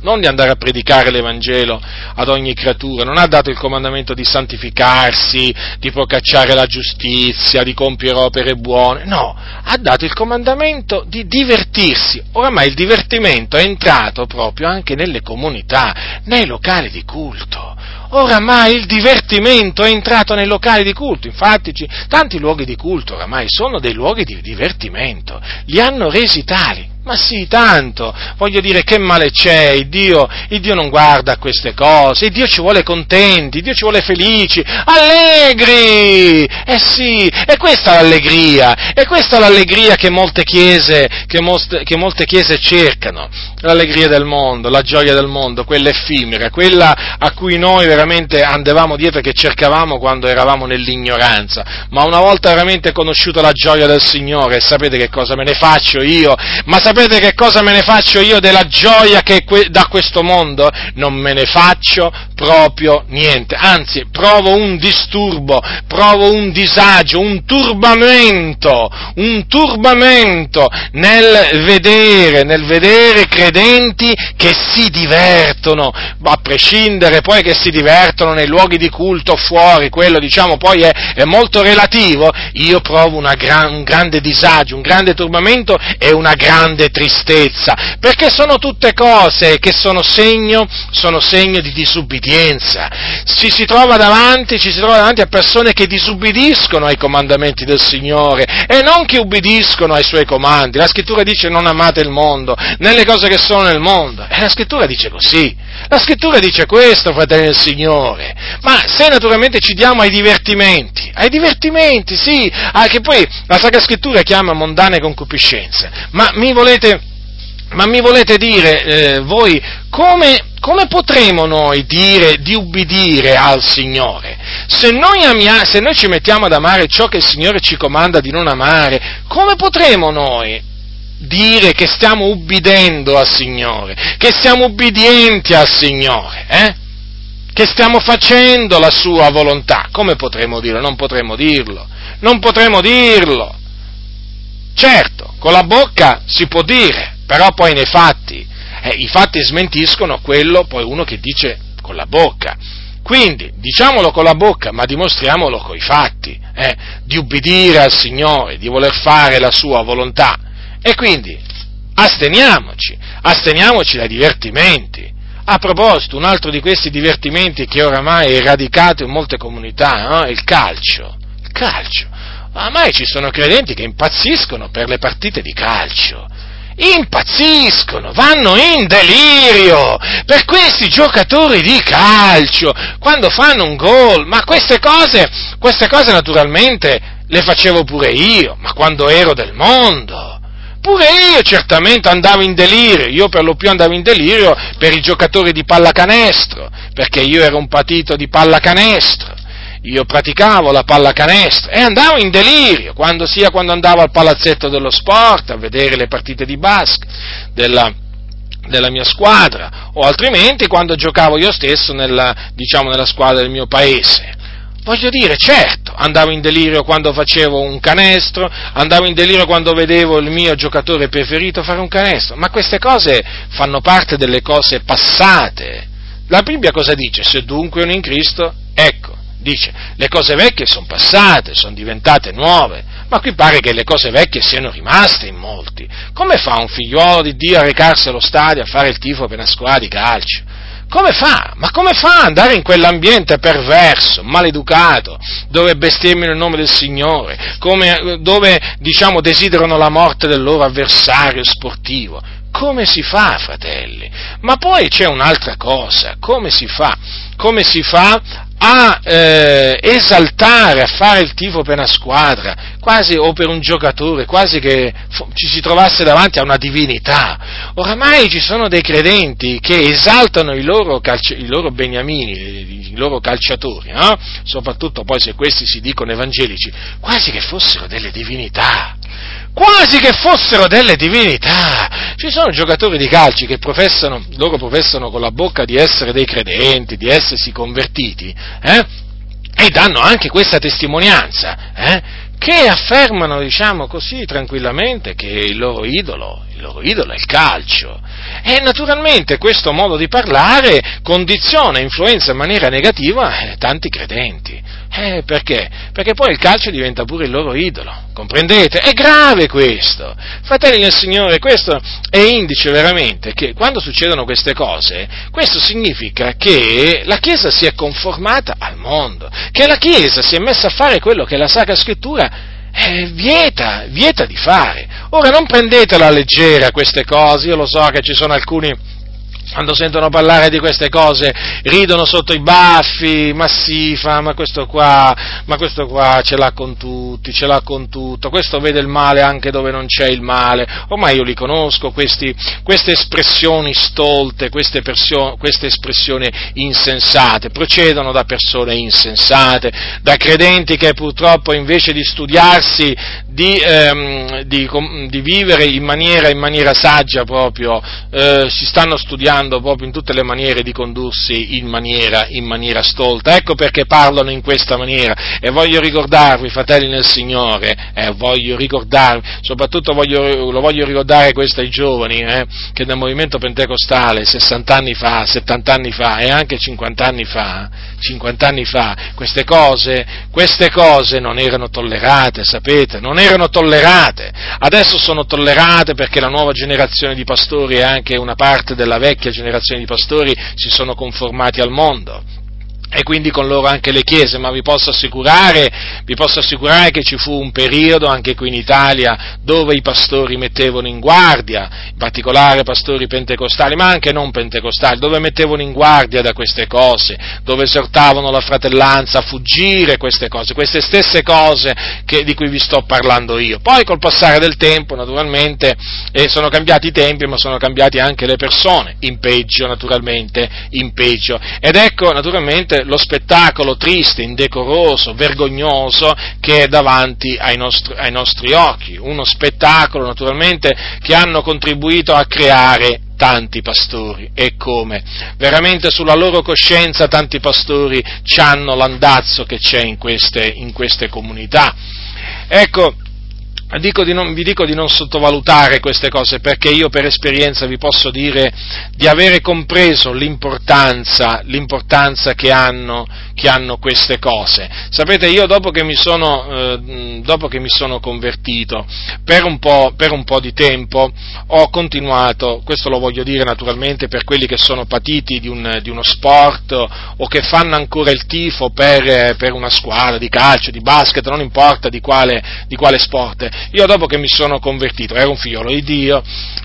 non di andare a predicare l'Evangelo ad ogni creatura, non ha dato il comandamento di santificarsi, di procacciare la giustizia, di compiere opere buone, no, ha dato il comandamento di divertirsi. Oramai il divertimento è entrato proprio anche nelle comunità, nei locali di culto. Oramai il divertimento è entrato nei locali di culto, infatti tanti luoghi di culto oramai sono dei luoghi di divertimento, li hanno resi tali. Ma sì, tanto, voglio dire che male c'è, il Dio, il Dio non guarda a queste cose, il Dio ci vuole contenti, il Dio ci vuole felici, allegri! Eh sì, è questa l'allegria, è questa l'allegria che molte chiese, che, most, che molte chiese cercano, l'allegria del mondo, la gioia del mondo, quella effimera, quella a cui noi veramente andavamo dietro e che cercavamo quando eravamo nell'ignoranza, ma una volta veramente conosciuto la gioia del Signore, sapete che cosa me ne faccio io? Ma sapete che cosa me ne faccio io della gioia che que- da questo mondo? Non me ne faccio proprio niente, anzi provo un disturbo, provo un disagio, un turbamento, un turbamento nel vedere, nel vedere credenti che si divertono, a prescindere poi che si divertono nei luoghi di culto fuori, quello diciamo poi è, è molto relativo, io provo gran, un grande disagio, un grande turbamento e una grande grande tristezza, perché sono tutte cose che sono segno, sono segno di disubbidienza. Ci si trova davanti, ci si trova davanti a persone che disubbidiscono ai comandamenti del Signore e non che ubbidiscono ai suoi comandi. La scrittura dice non amate il mondo, nelle cose che sono nel mondo. E la scrittura dice così. La scrittura dice questo, fratelli del Signore. Ma se naturalmente ci diamo ai divertimenti, ai divertimenti, sì, ah, poi la Sacra Scrittura chiama mondane concupiscenze, ma mi volete, ma mi volete dire eh, voi come, come, potremo noi dire di ubbidire al Signore? Se noi, amia, se noi ci mettiamo ad amare ciò che il Signore ci comanda di non amare, come potremo noi dire che stiamo ubbidendo al Signore, che siamo ubbidienti al Signore, eh? che stiamo facendo la sua volontà. Come potremo dirlo? Non potremo dirlo, non potremo dirlo. Certo, con la bocca si può dire, però poi nei fatti, eh, i fatti smentiscono quello poi uno che dice con la bocca. Quindi diciamolo con la bocca, ma dimostriamolo con i fatti, eh, di ubbidire al Signore, di voler fare la sua volontà. E quindi asteniamoci, asteniamoci dai divertimenti. A proposito, un altro di questi divertimenti che oramai è radicato in molte comunità no? è il calcio. Il calcio. Oramai ci sono credenti che impazziscono per le partite di calcio. Impazziscono, vanno in delirio per questi giocatori di calcio quando fanno un gol. Ma queste cose, queste cose naturalmente le facevo pure io, ma quando ero del mondo Pure io certamente andavo in delirio, io per lo più andavo in delirio per i giocatori di pallacanestro, perché io ero un patito di pallacanestro, io praticavo la pallacanestro e andavo in delirio, quando, sia quando andavo al palazzetto dello sport a vedere le partite di basket della, della mia squadra, o altrimenti quando giocavo io stesso nella, diciamo, nella squadra del mio paese. Voglio dire, certo, andavo in delirio quando facevo un canestro, andavo in delirio quando vedevo il mio giocatore preferito fare un canestro, ma queste cose fanno parte delle cose passate. La Bibbia cosa dice? Se dunque uno in Cristo, ecco, dice, le cose vecchie sono passate, sono diventate nuove, ma qui pare che le cose vecchie siano rimaste in molti. Come fa un figliuolo di Dio a recarsi allo stadio a fare il tifo per una squadra di calcio? Come fa? Ma come fa ad andare in quell'ambiente perverso, maleducato, dove bestemmiano il nome del Signore, come, dove, diciamo, desiderano la morte del loro avversario sportivo? Come si fa, fratelli? Ma poi c'è un'altra cosa, come si fa? Come si fa a eh, esaltare, a fare il tifo per una squadra, quasi o per un giocatore, quasi che ci si trovasse davanti a una divinità. Oramai ci sono dei credenti che esaltano i loro, calci- i loro beniamini, i loro calciatori, no? soprattutto poi se questi si dicono evangelici, quasi che fossero delle divinità quasi che fossero delle divinità. Ci sono giocatori di calci che professano, loro professano con la bocca di essere dei credenti, di essersi convertiti, eh? e danno anche questa testimonianza, eh? che affermano, diciamo così, tranquillamente che il loro idolo, il loro idolo è il calcio. E naturalmente questo modo di parlare condiziona, influenza in maniera negativa eh, tanti credenti. Eh, perché? Perché poi il calcio diventa pure il loro idolo, comprendete? È grave questo. Fratelli del Signore, questo è indice veramente che quando succedono queste cose, questo significa che la Chiesa si è conformata al mondo, che la Chiesa si è messa a fare quello che la Sacra Scrittura eh, vieta, vieta di fare. Ora non prendetela leggera queste cose, io lo so che ci sono alcuni quando sentono parlare di queste cose ridono sotto i baffi, ma sì, fa, ma questo qua, ma questo qua ce l'ha con tutti, ce l'ha con tutto, questo vede il male anche dove non c'è il male, ormai io li conosco, questi, queste espressioni stolte, queste, persio, queste espressioni insensate, procedono da persone insensate, da credenti che purtroppo invece di studiarsi, di, ehm, di, di vivere in maniera, in maniera saggia proprio, eh, si stanno studiando cercando proprio in tutte le maniere di condursi in maniera, in maniera stolta. Ecco perché parlano in questa maniera. E voglio ricordarvi, fratelli nel Signore, eh, voglio ricordarvi, soprattutto voglio, lo voglio ricordare questo ai giovani, eh, che nel movimento pentecostale 60 anni fa, 70 anni fa e anche 50 anni fa, 50 anni fa, queste cose, queste cose non erano tollerate, sapete, non erano tollerate. Adesso sono tollerate perché la nuova generazione di pastori è anche una parte della vecchia vecchia generazione di pastori si sono conformati al mondo e quindi con loro anche le chiese, ma vi posso, vi posso assicurare, che ci fu un periodo anche qui in Italia dove i pastori mettevano in guardia, in particolare pastori pentecostali, ma anche non pentecostali, dove mettevano in guardia da queste cose, dove esortavano la fratellanza a fuggire queste cose, queste stesse cose che, di cui vi sto parlando io. Poi col passare del tempo, naturalmente, eh, sono cambiati i tempi, ma sono cambiati anche le persone, in peggio, naturalmente, in peggio. Ed ecco, naturalmente, lo spettacolo triste, indecoroso, vergognoso che è davanti ai nostri, ai nostri occhi. Uno spettacolo naturalmente che hanno contribuito a creare tanti pastori e come? Veramente sulla loro coscienza tanti pastori hanno l'andazzo che c'è in queste, in queste comunità. Ecco, Dico non, vi dico di non sottovalutare queste cose perché io per esperienza vi posso dire di avere compreso l'importanza, l'importanza che, hanno, che, hanno, queste cose. Sapete, io dopo che mi sono, eh, che mi sono convertito, per un, per un, po', di tempo ho continuato, questo lo voglio dire naturalmente per quelli che sono patiti di, un, di uno sport o che fanno ancora il tifo per, per, una squadra di calcio, di basket, non importa di quale, di quale sport io dopo che mi sono convertito, ero un figliolo di Dio,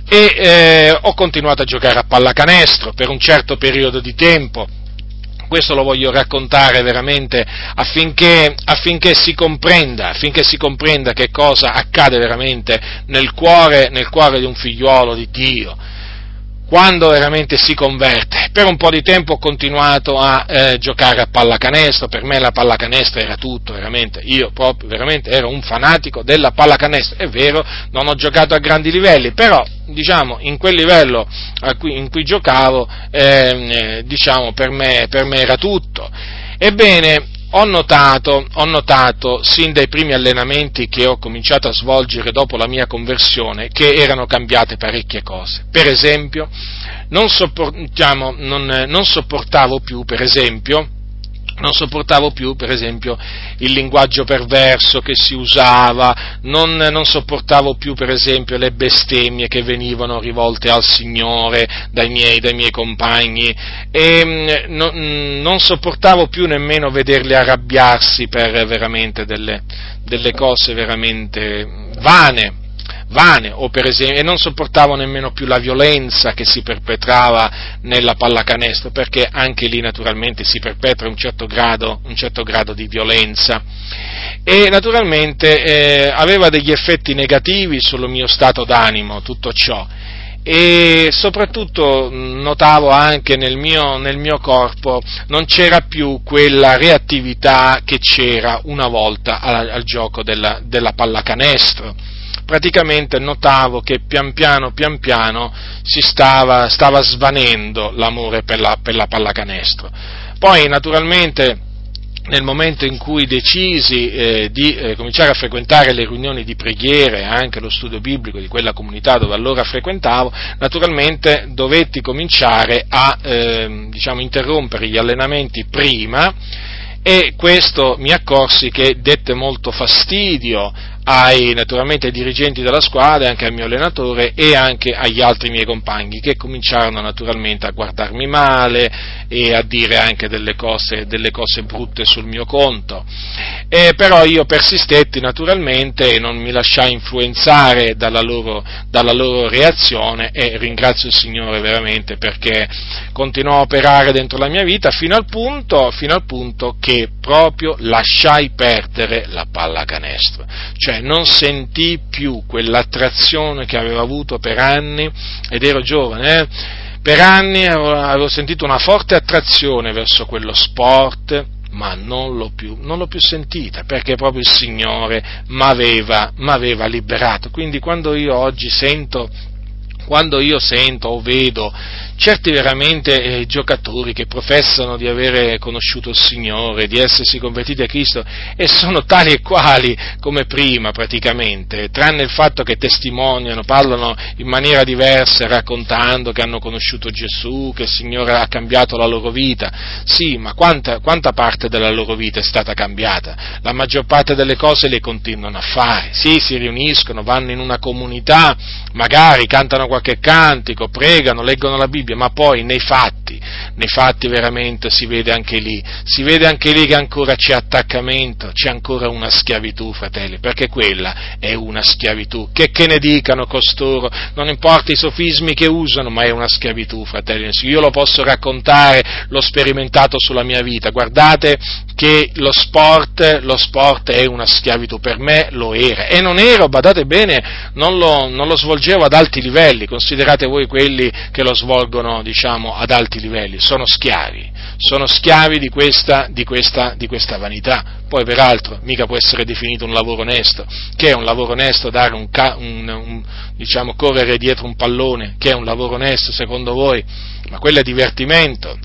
e eh, ho continuato a giocare a pallacanestro per un certo periodo di tempo, questo lo voglio raccontare veramente affinché, affinché, si comprenda, affinché si comprenda che cosa accade veramente nel cuore, nel cuore di un figliuolo di Dio quando veramente si converte. Per un po' di tempo ho continuato a eh, giocare a pallacanestro, per me la pallacanestro era tutto, veramente, io proprio veramente ero un fanatico della pallacanestro, è vero, non ho giocato a grandi livelli, però diciamo in quel livello cui, in cui giocavo, ehm, eh, diciamo per me, per me era tutto. Ebbene, ho notato, ho notato, sin dai primi allenamenti che ho cominciato a svolgere dopo la mia conversione, che erano cambiate parecchie cose. Per esempio, non, sopport, diciamo, non, non sopportavo più, per esempio, non sopportavo più, per esempio, il linguaggio perverso che si usava, non, non, sopportavo più, per esempio, le bestemmie che venivano rivolte al Signore dai miei, dai miei compagni. E mm, no, mm, non sopportavo più nemmeno vederli arrabbiarsi per veramente delle, delle cose veramente vane vane, esempio, e non sopportavo nemmeno più la violenza che si perpetrava nella pallacanestro, perché anche lì naturalmente si perpetra un certo grado, un certo grado di violenza. E naturalmente eh, aveva degli effetti negativi sul mio stato d'animo tutto ciò e soprattutto notavo anche nel mio, nel mio, corpo non c'era più quella reattività che c'era una volta al, al gioco della, della pallacanestro praticamente notavo che pian piano, pian piano si stava, stava svanendo l'amore per la, per la pallacanestro. Poi naturalmente nel momento in cui decisi eh, di eh, cominciare a frequentare le riunioni di preghiera e anche lo studio biblico di quella comunità dove allora frequentavo, naturalmente dovetti cominciare a eh, diciamo, interrompere gli allenamenti prima e questo mi accorsi che dette molto fastidio ai, naturalmente ai dirigenti della squadra, anche al mio allenatore e anche agli altri miei compagni che cominciarono naturalmente a guardarmi male e a dire anche delle cose, delle cose brutte sul mio conto. E però io persistetti naturalmente e non mi lasciai influenzare dalla loro, dalla loro reazione e ringrazio il Signore veramente perché continuò a operare dentro la mia vita fino al punto, fino al punto che proprio lasciai perdere la pallacanestro. Cioè, non sentii più quell'attrazione che avevo avuto per anni, ed ero giovane, eh? per anni avevo, sentito una forte attrazione verso quello sport, ma non l'ho più, non l'ho più sentita, perché proprio il Signore mi aveva liberato. Quindi quando io oggi sento quando io sento o vedo certi veramente eh, giocatori che professano di avere conosciuto il Signore, di essersi convertiti a Cristo e sono tali e quali come prima praticamente, tranne il fatto che testimoniano, parlano in maniera diversa, raccontando che hanno conosciuto Gesù, che il Signore ha cambiato la loro vita. Sì, ma quanta, quanta parte della loro vita è stata cambiata? La maggior parte delle cose le continuano a fare. Sì, si riuniscono, vanno in una comunità, magari cantano qualche cantico, pregano, leggono la Bibbia, ma poi nei fatti, nei fatti veramente si vede anche lì, si vede anche lì che ancora c'è attaccamento, c'è ancora una schiavitù, fratelli, perché quella è una schiavitù. Che, che ne dicano costoro, non importa i sofismi che usano, ma è una schiavitù, fratelli. Io lo posso raccontare, l'ho sperimentato sulla mia vita. Guardate che lo sport, lo sport è una schiavitù, per me lo era. E non ero, badate bene, non lo, non lo svolgevo ad alti livelli, considerate voi quelli che lo svolgono, diciamo, ad alti livelli, sono schiavi, sono schiavi di questa, di questa, di questa vanità. Poi, peraltro, mica può essere definito un lavoro onesto, che è un lavoro onesto dare un, un, un diciamo, correre dietro un pallone, che è un lavoro onesto secondo voi, ma quello è divertimento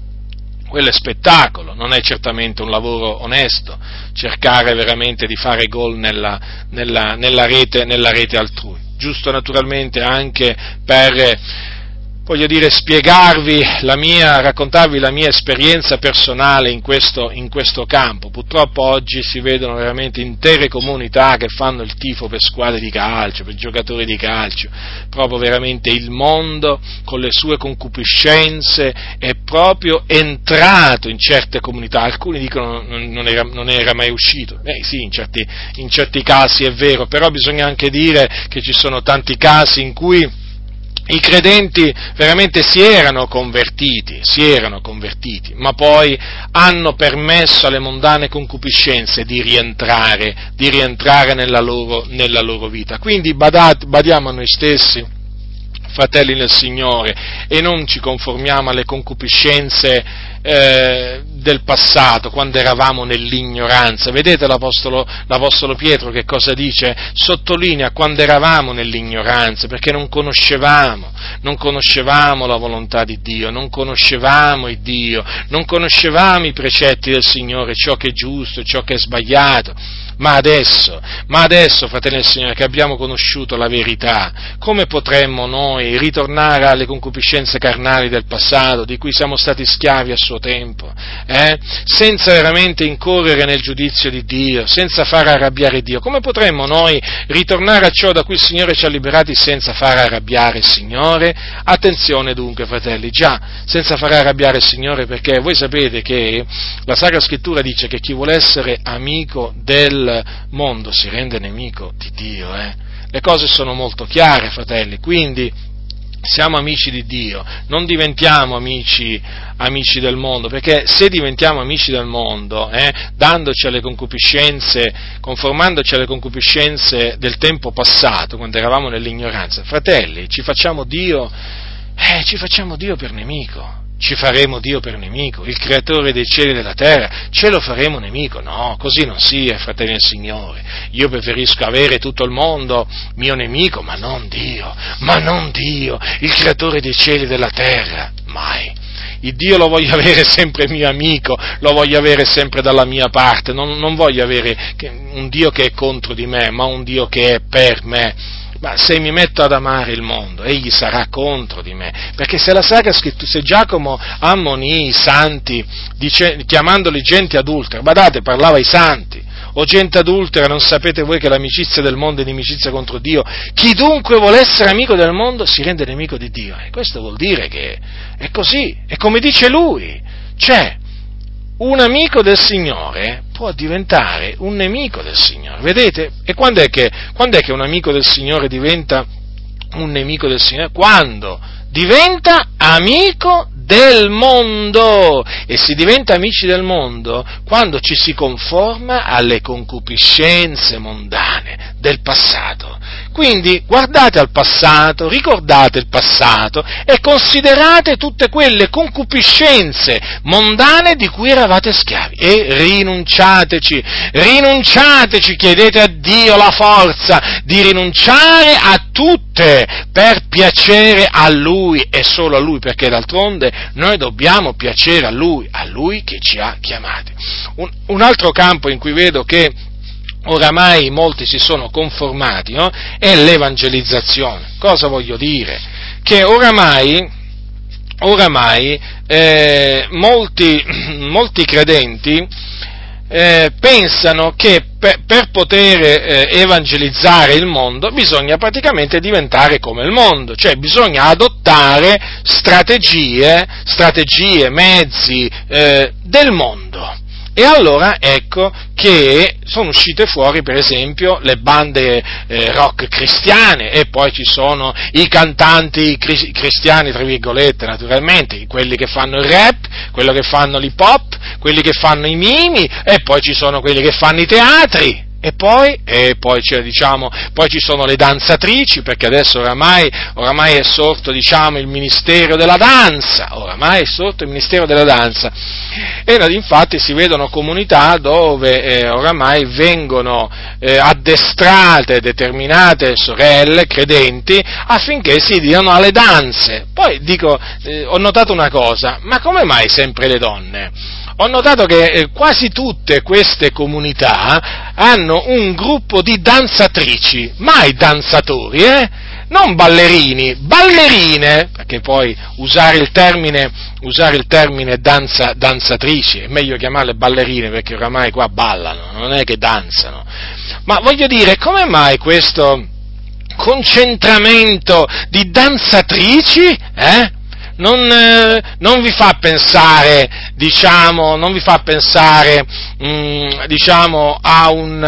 quello è spettacolo, non è certamente un lavoro onesto cercare veramente di fare gol nella, nella, nella, nella rete altrui. Giusto naturalmente anche per voglio dire, spiegarvi la mia, raccontarvi la mia esperienza personale in questo, in questo, campo. Purtroppo oggi si vedono veramente intere comunità che fanno il tifo per squadre di calcio, per giocatori di calcio. Proprio veramente il mondo con le sue concupiscenze è proprio entrato in certe comunità. Alcuni dicono non, era, non era, mai uscito. Eh sì, in certi, in certi casi è vero, però bisogna anche dire che ci sono tanti casi in cui i credenti veramente si erano convertiti, si erano convertiti, ma poi hanno permesso alle mondane concupiscenze di rientrare, di rientrare nella, loro, nella loro vita. Quindi badate, badiamo a noi stessi, fratelli nel Signore, e non ci conformiamo alle concupiscenze eh, del passato, quando eravamo nell'ignoranza. Vedete l'Apostolo, l'Apostolo Pietro che cosa dice? Sottolinea quando eravamo nell'ignoranza, perché non conoscevamo, non conoscevamo la volontà di Dio, non conoscevamo il Dio, non conoscevamo i precetti del Signore, ciò che è giusto, ciò che è sbagliato. Ma adesso, ma adesso, fratelli del Signore, che abbiamo conosciuto la verità, come potremmo noi ritornare alle concupiscenze carnali del passato, di cui siamo stati schiavi a suo tempo, eh? senza veramente incorrere nel giudizio di Dio, senza far arrabbiare Dio? Come potremmo noi ritornare a ciò da cui il Signore ci ha liberati senza far arrabbiare il Signore? Attenzione dunque, fratelli, già, senza far arrabbiare il Signore, perché voi sapete che la Sacra Scrittura dice che chi vuole essere amico del mondo si rende nemico di Dio. Eh? Le cose sono molto chiare, fratelli, quindi siamo amici di Dio, non diventiamo amici, amici del mondo, perché se diventiamo amici del mondo, eh, dandoci alle concupiscenze, conformandoci alle concupiscenze del tempo passato, quando eravamo nell'ignoranza, fratelli, ci facciamo Dio, eh, ci facciamo Dio per nemico ci faremo Dio per nemico, il creatore dei cieli e della terra, ce lo faremo nemico? No, così non sia, fratelli del Signore. Io preferisco avere tutto il mondo mio nemico, ma non Dio, ma non Dio, il creatore dei cieli e della terra, mai. Il Dio lo voglio avere sempre mio amico, lo voglio avere sempre dalla mia parte, non, non voglio avere un Dio che è contro di me, ma un Dio che è per me ma se mi metto ad amare il mondo, egli sarà contro di me. Perché se la Sacra Scrittura, se Giacomo ammonì i santi, dice, chiamandoli gente adultera, badate, parlava ai santi, o gente adultera, non sapete voi che l'amicizia del mondo è inimicizia contro Dio? Chi dunque vuole essere amico del mondo si rende nemico di Dio. E questo vuol dire che è così, è come dice lui, c'è un amico del Signore può diventare un nemico del Signore. Vedete? E quando è che, quando è che un amico del Signore diventa un nemico del Signore? Quando diventa amico del mondo e si diventa amici del mondo quando ci si conforma alle concupiscenze mondane del passato. Quindi guardate al passato, ricordate il passato e considerate tutte quelle concupiscenze mondane di cui eravate schiavi e rinunciateci, rinunciateci, chiedete a Dio la forza di rinunciare a tutte per piacere a Lui e solo a Lui, perché d'altronde noi dobbiamo piacere a Lui, a Lui che ci ha chiamati. Un, un altro campo in cui vedo che oramai molti si sono conformati no? è l'evangelizzazione. Cosa voglio dire? Che oramai, oramai eh, molti, molti, credenti eh, pensano che per, per poter eh, evangelizzare il mondo bisogna praticamente diventare come il mondo, cioè bisogna adottare strategie, strategie mezzi eh, del mondo. E allora ecco che sono uscite fuori per esempio le bande eh, rock cristiane e poi ci sono i cantanti cri- cristiani, tra virgolette naturalmente, quelli che fanno il rap, quelli che fanno l'hip hop, quelli che fanno i mimi e poi ci sono quelli che fanno i teatri. E poi, e poi, diciamo, poi, ci sono le danzatrici, perché adesso oramai, oramai è sorto diciamo, il Ministero della Danza, oramai è sorto il Ministero della Danza. E infatti si vedono comunità dove eh, oramai vengono eh, addestrate determinate sorelle credenti affinché si diano alle danze. Poi dico, eh, ho notato una cosa, ma come mai sempre le donne? Ho notato che eh, quasi tutte queste comunità hanno un gruppo di danzatrici, mai danzatori, eh? non ballerini, ballerine, perché poi usare il termine, usare il termine danza, danzatrici, è meglio chiamarle ballerine perché oramai qua ballano, non è che danzano. Ma voglio dire, come mai questo concentramento di danzatrici? Eh? Non, eh, non, vi fa pensare, diciamo, non vi fa pensare, mh, mm, diciamo, a, un,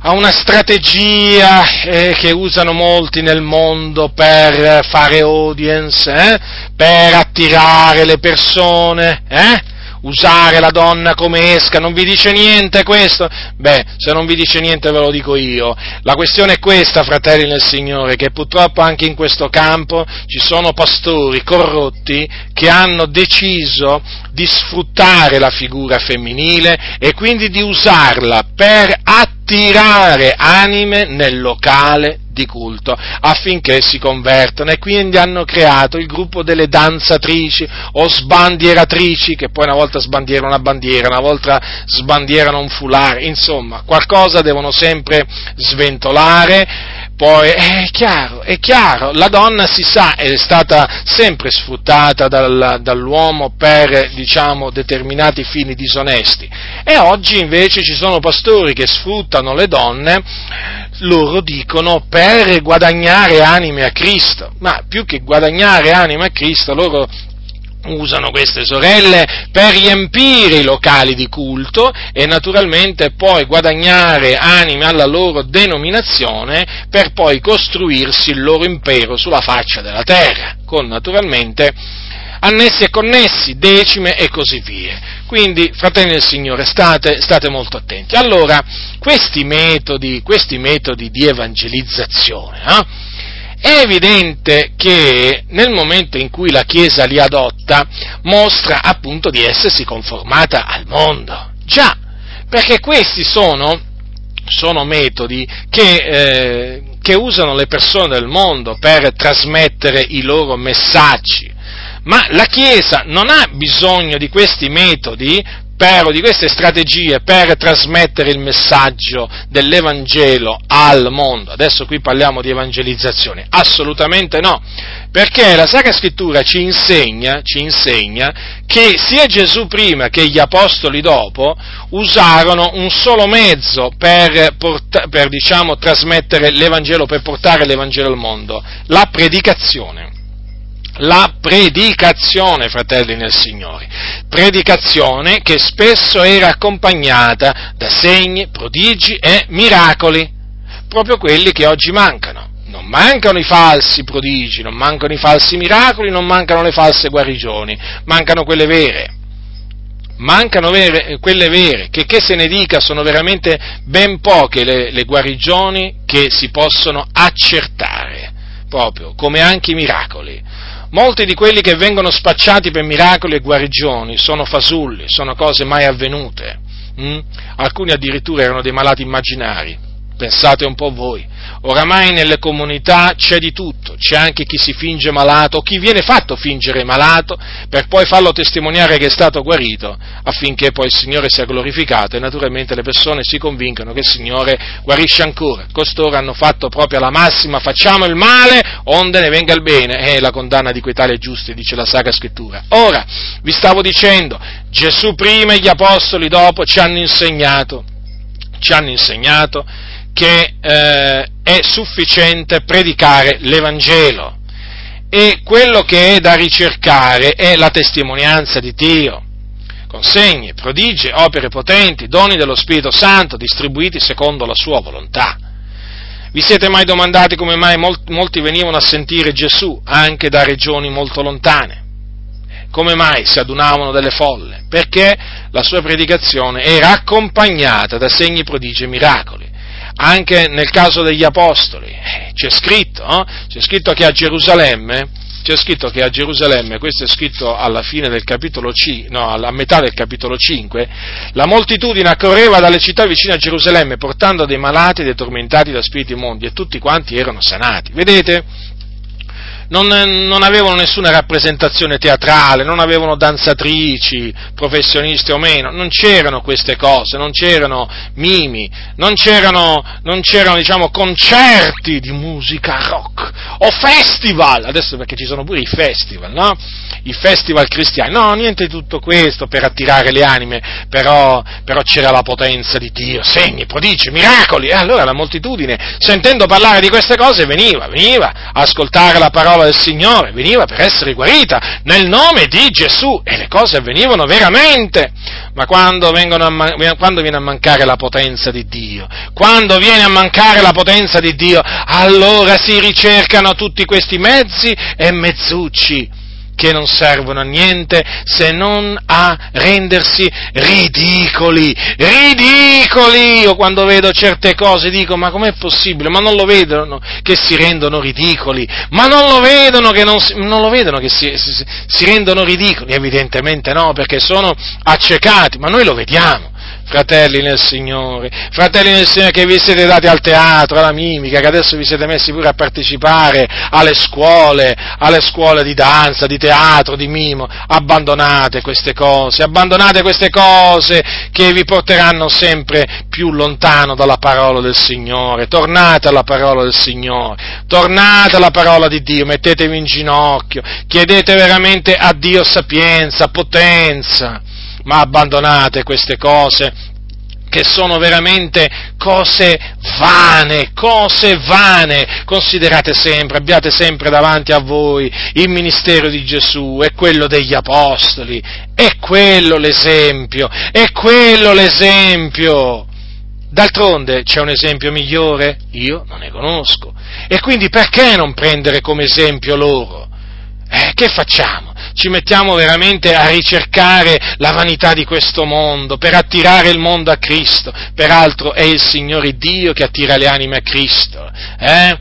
a, una strategia eh, che usano molti nel mondo per fare audience, eh, per attirare le persone, eh? Usare la donna come esca, non vi dice niente questo? Beh, se non vi dice niente ve lo dico io. La questione è questa, fratelli nel Signore, che purtroppo anche in questo campo ci sono pastori corrotti che hanno deciso di sfruttare la figura femminile e quindi di usarla per attirare anime nel locale di culto affinché si convertano. E quindi hanno creato il gruppo delle danzatrici o sbandieratrici che poi una volta sbandierano una bandiera, una volta sbandierano un fulare, insomma qualcosa devono sempre sventolare poi è chiaro, è chiaro, la donna si sa è stata sempre sfruttata dal, dall'uomo per, diciamo, determinati fini disonesti. E oggi invece ci sono pastori che sfruttano le donne, loro dicono, per guadagnare anime a Cristo, ma più che guadagnare anime a Cristo loro usano queste sorelle per riempire i locali di culto e naturalmente poi guadagnare anime alla loro denominazione per poi costruirsi il loro impero sulla faccia della terra, con naturalmente annessi e connessi, decime e così via. Quindi, fratelli del Signore, state, state molto attenti. Allora, questi metodi, questi metodi di evangelizzazione, eh, è evidente che nel momento in cui la Chiesa li adotta mostra appunto di essersi conformata al mondo. Già, perché questi sono, sono metodi che, eh, che usano le persone del mondo per trasmettere i loro messaggi. Ma la Chiesa non ha bisogno di questi metodi per, di queste strategie per trasmettere il messaggio dell'Evangelo al mondo. Adesso qui parliamo di evangelizzazione. Assolutamente no, perché la Sacra Scrittura ci insegna, ci insegna che sia Gesù prima che gli Apostoli dopo usarono un solo mezzo per, porta, per diciamo, trasmettere l'Evangelo, per portare l'Evangelo al mondo, la predicazione la predicazione, fratelli nel Signore, predicazione che spesso era accompagnata da segni, prodigi e miracoli, proprio quelli che oggi mancano. Non mancano i falsi prodigi, non mancano i falsi miracoli, non mancano le false guarigioni, mancano quelle vere. Mancano vere, quelle vere, che, che se ne dica sono veramente ben poche le, le guarigioni che si possono accertare, proprio come anche i miracoli Molti di quelli che vengono spacciati per miracoli e guarigioni sono fasulli, sono cose mai avvenute. Mm? Alcuni addirittura erano dei malati immaginari. Pensate un po' voi. Oramai nelle comunità c'è di tutto, c'è anche chi si finge malato chi viene fatto fingere malato per poi farlo testimoniare che è stato guarito affinché poi il Signore sia glorificato e naturalmente le persone si convincono che il Signore guarisce ancora. Costoro hanno fatto proprio la massima, facciamo il male onde ne venga il bene, è la condanna di quei tali giusti, dice la Sacra Scrittura. Ora, vi stavo dicendo, Gesù prima e gli Apostoli dopo ci hanno insegnato, ci hanno insegnato che eh, è sufficiente predicare l'Evangelo e quello che è da ricercare è la testimonianza di Dio, con segni, prodigi, opere potenti, doni dello Spirito Santo distribuiti secondo la sua volontà. Vi siete mai domandati come mai molti venivano a sentire Gesù anche da regioni molto lontane? Come mai si adunavano delle folle? Perché la sua predicazione era accompagnata da segni, prodigi e miracoli anche nel caso degli apostoli, eh, c'è scritto, no? c'è scritto che a Gerusalemme, c'è scritto che a Gerusalemme, questo è scritto alla fine del capitolo 5, no, a metà del capitolo 5, la moltitudine accorreva dalle città vicine a Gerusalemme portando dei malati e dei tormentati da spiriti immondi e tutti quanti erano sanati. Vedete? Non, non, avevano nessuna rappresentazione teatrale, non avevano danzatrici, professionisti o meno, non c'erano queste cose, non c'erano mimi, non c'erano, non c'erano diciamo, concerti di musica rock o festival, adesso perché ci sono pure i festival, no? I festival cristiani, no, niente di tutto questo per attirare le anime, però, però c'era la potenza di Dio, segni, prodigi, miracoli, e allora la moltitudine, sentendo parlare di queste cose, veniva, veniva a ascoltare la parola parola del Signore, veniva per essere guarita nel nome di Gesù e le cose avvenivano veramente. Ma quando, a, quando viene a mancare la potenza di Dio, quando viene a mancare la potenza di Dio, allora si ricercano tutti questi mezzi e mezzucci che non servono a niente se non a rendersi ridicoli, ridicoli! Io quando vedo certe cose dico, ma com'è possibile? Ma non lo vedono che si rendono ridicoli? Ma non lo vedono che, non si, non lo vedono che si, si, si rendono ridicoli? Evidentemente no, perché sono accecati, ma noi lo vediamo fratelli nel Signore, fratelli nel Signore che vi siete dati al teatro, alla mimica, che adesso vi siete messi pure a partecipare alle scuole, alle scuole di danza, di teatro, di mimo, abbandonate queste cose, abbandonate queste cose che vi porteranno sempre più lontano dalla parola del Signore, tornate alla parola del Signore, tornate alla parola di Dio, mettetevi in ginocchio, chiedete veramente a Dio sapienza, potenza, ma abbandonate queste cose che sono veramente cose vane, cose vane. Considerate sempre, abbiate sempre davanti a voi il ministero di Gesù e quello degli apostoli. È quello l'esempio, è quello l'esempio. D'altronde c'è un esempio migliore? Io non ne conosco. E quindi perché non prendere come esempio loro? Eh, che facciamo? Ci mettiamo veramente a ricercare la vanità di questo mondo per attirare il mondo a Cristo. Peraltro è il Signore Dio che attira le anime a Cristo. Eh?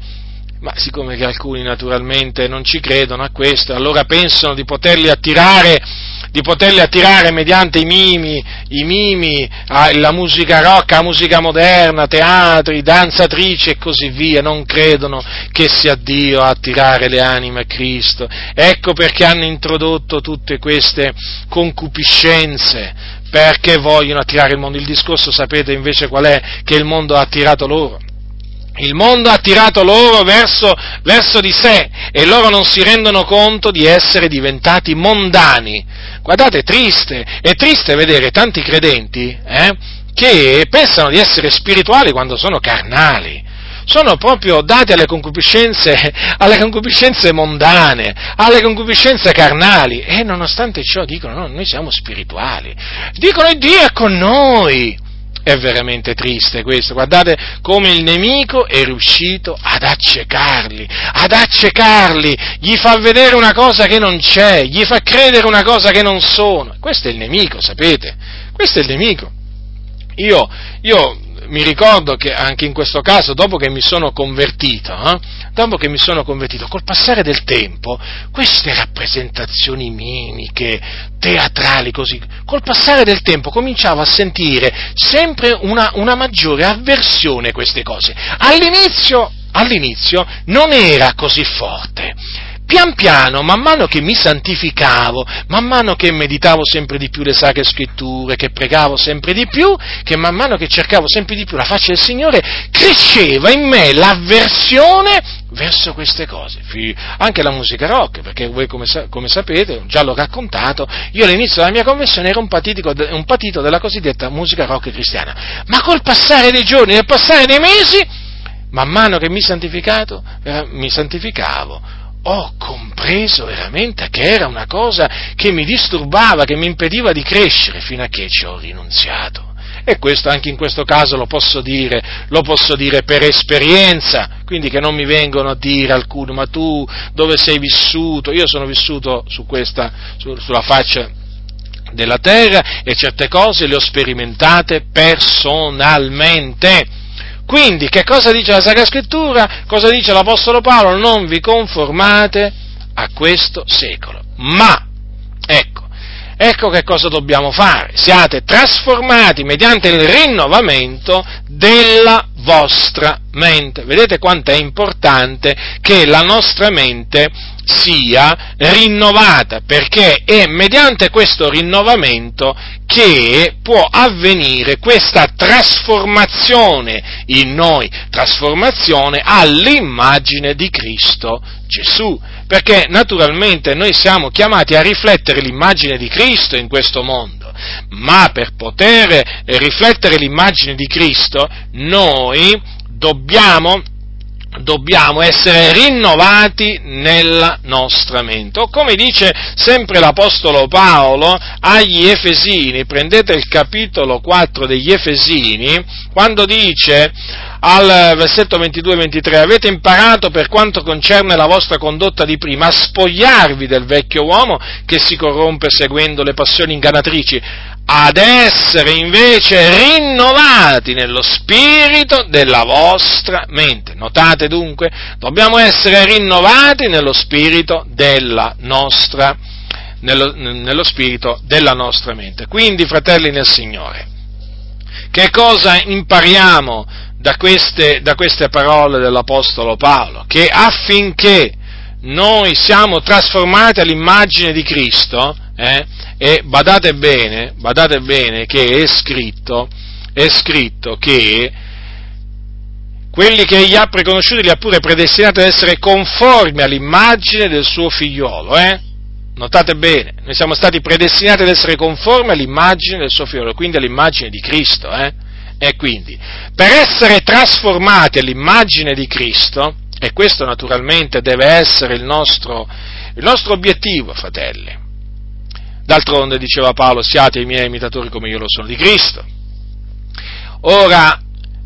Ma siccome che alcuni naturalmente non ci credono a questo, allora pensano di poterli attirare di poterli attirare mediante i mimi, i mimi, la musica rock, la musica moderna, teatri, danzatrici e così via, non credono che sia Dio a attirare le anime a Cristo. Ecco perché hanno introdotto tutte queste concupiscenze, perché vogliono attirare il mondo. Il discorso sapete invece qual è? Che il mondo ha attirato loro il mondo ha tirato loro verso, verso, di sé e loro non si rendono conto di essere diventati mondani. Guardate, è triste, è triste vedere tanti credenti eh, che pensano di essere spirituali quando sono carnali. Sono proprio dati alle concupiscenze, alle concupiscenze mondane, alle concupiscenze carnali e nonostante ciò dicono no, noi siamo spirituali. Dicono Dio è con noi. È veramente triste questo. Guardate come il nemico è riuscito ad accecarli, ad accecarli, gli fa vedere una cosa che non c'è, gli fa credere una cosa che non sono. Questo è il nemico, sapete? Questo è il nemico. Io, io mi ricordo che anche in questo caso, dopo che mi sono convertito, eh, dopo che mi sono convertito, col passare del tempo, queste rappresentazioni mimiche, teatrali così, col passare del tempo cominciavo a sentire sempre una, una maggiore avversione a queste cose. All'inizio, all'inizio non era così forte pian piano, man mano che mi santificavo, man mano che meditavo sempre di più le sacre scritture, che pregavo sempre di più, che man mano che cercavo sempre di più la faccia del Signore, cresceva in me l'avversione verso queste cose. Anche la musica rock, perché voi come, come sapete, già l'ho raccontato, io all'inizio della mia conversione ero un, un patito della cosiddetta musica rock cristiana, ma col passare dei giorni, nel passare dei mesi, man mano che mi, santificato, eh, mi santificavo, ho compreso veramente che era una cosa che mi disturbava, che mi impediva di crescere fino a che ci ho rinunziato. E questo anche in questo caso lo posso dire, lo posso dire per esperienza, quindi che non mi vengono a dire alcuni, ma tu dove sei vissuto? Io sono vissuto su questa, su, sulla faccia della terra e certe cose le ho sperimentate personalmente quindi, che cosa dice la Sacra Scrittura? Cosa dice l'Apostolo Paolo? Non vi conformate a questo secolo, ma, ecco, ecco che cosa dobbiamo fare. Siate trasformati mediante il rinnovamento della vostra mente. Vedete quanto è importante che la nostra mente sia rinnovata, perché è mediante questo rinnovamento che può avvenire questa trasformazione in noi, trasformazione all'immagine di Cristo Gesù, perché naturalmente noi siamo chiamati a riflettere l'immagine di Cristo in questo mondo, ma per poter riflettere l'immagine di Cristo noi dobbiamo dobbiamo essere rinnovati nella nostra mente. O come dice sempre l'Apostolo Paolo agli Efesini, prendete il capitolo 4 degli Efesini, quando dice al versetto 22-23, avete imparato per quanto concerne la vostra condotta di prima a spogliarvi del vecchio uomo che si corrompe seguendo le passioni ingannatrici, ad essere invece rinnovati nello spirito della vostra mente. Notate dunque, dobbiamo essere rinnovati nello spirito della nostra, nello, nello spirito della nostra mente. Quindi, fratelli nel Signore, che cosa impariamo da queste, da queste parole dell'Apostolo Paolo? Che affinché noi siamo trasformati all'immagine di Cristo, eh, e badate bene, badate bene che è scritto, è scritto che quelli che egli ha preconosciuti li ha pure predestinati ad essere conformi all'immagine del suo figliolo, eh? Notate bene, noi siamo stati predestinati ad essere conformi all'immagine del suo figliolo, quindi all'immagine di Cristo, eh? E quindi, per essere trasformati all'immagine di Cristo, e questo naturalmente deve essere il nostro, il nostro obiettivo, fratelli. D'altronde, diceva Paolo, siate i miei imitatori come io lo sono di Cristo. Ora,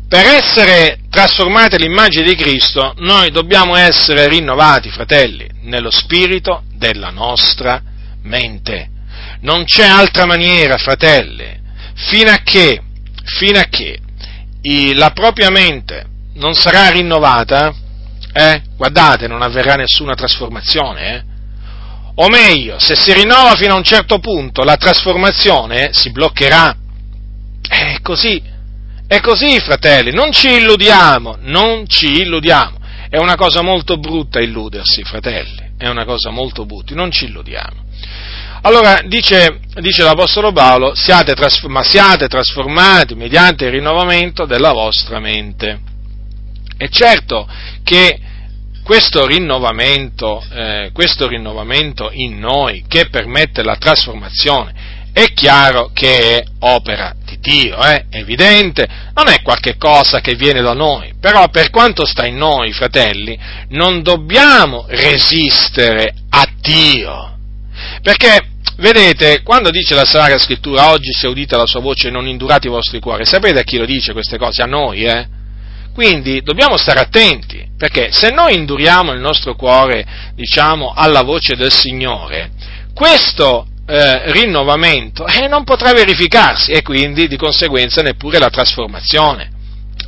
per essere trasformati all'immagine di Cristo, noi dobbiamo essere rinnovati, fratelli, nello spirito della nostra mente. Non c'è altra maniera, fratelli, fino a che, fino a che la propria mente non sarà rinnovata, eh, guardate, non avverrà nessuna trasformazione, eh. O meglio, se si rinnova fino a un certo punto, la trasformazione si bloccherà. È così, è così, fratelli, non ci illudiamo, non ci illudiamo. È una cosa molto brutta illudersi, fratelli, è una cosa molto brutta, non ci illudiamo. Allora dice, dice l'Apostolo Paolo, siate ma siate trasformati mediante il rinnovamento della vostra mente. È certo che questo rinnovamento, eh, questo rinnovamento in noi che permette la trasformazione è chiaro che è opera di Dio, è eh? evidente, non è qualche cosa che viene da noi, però per quanto sta in noi, fratelli, non dobbiamo resistere a Dio, perché Vedete, quando dice la Sacra Scrittura, oggi se udite la sua voce non indurate i vostri cuori, sapete a chi lo dice queste cose? A noi, eh? Quindi dobbiamo stare attenti, perché se noi induriamo il nostro cuore, diciamo, alla voce del Signore, questo eh, rinnovamento eh, non potrà verificarsi e quindi di conseguenza neppure la trasformazione.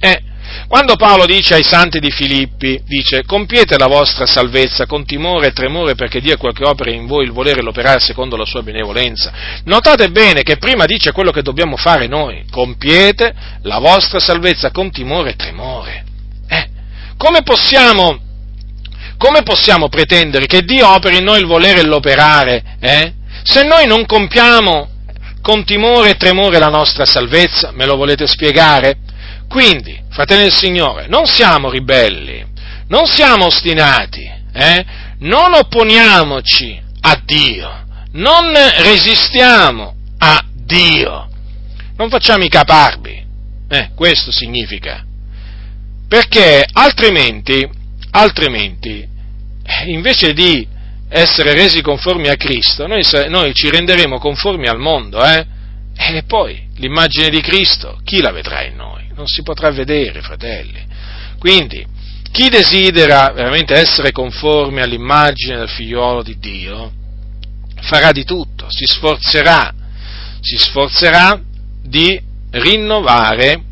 Eh, quando Paolo dice ai santi di Filippi, dice, compiete la vostra salvezza con timore e tremore perché Dio qualche opera in voi il volere e l'operare secondo la sua benevolenza. Notate bene che prima dice quello che dobbiamo fare noi, compiete la vostra salvezza con timore e tremore. Eh, come possiamo, come possiamo pretendere che Dio operi in noi il volere e l'operare, eh, se noi non compiamo con timore e tremore la nostra salvezza? Me lo volete spiegare? Quindi, fratelli del Signore, non siamo ribelli, non siamo ostinati, eh? non opponiamoci a Dio, non resistiamo a Dio, non facciamo i caparbi, eh, questo significa, perché altrimenti, altrimenti, eh, invece di essere resi conformi a Cristo, noi, noi ci renderemo conformi al mondo, eh? E poi l'immagine di Cristo, chi la vedrà in noi? Non si potrà vedere, fratelli. Quindi, chi desidera veramente essere conforme all'immagine del figliuolo di Dio, farà di tutto, si sforzerà, si sforzerà di rinnovare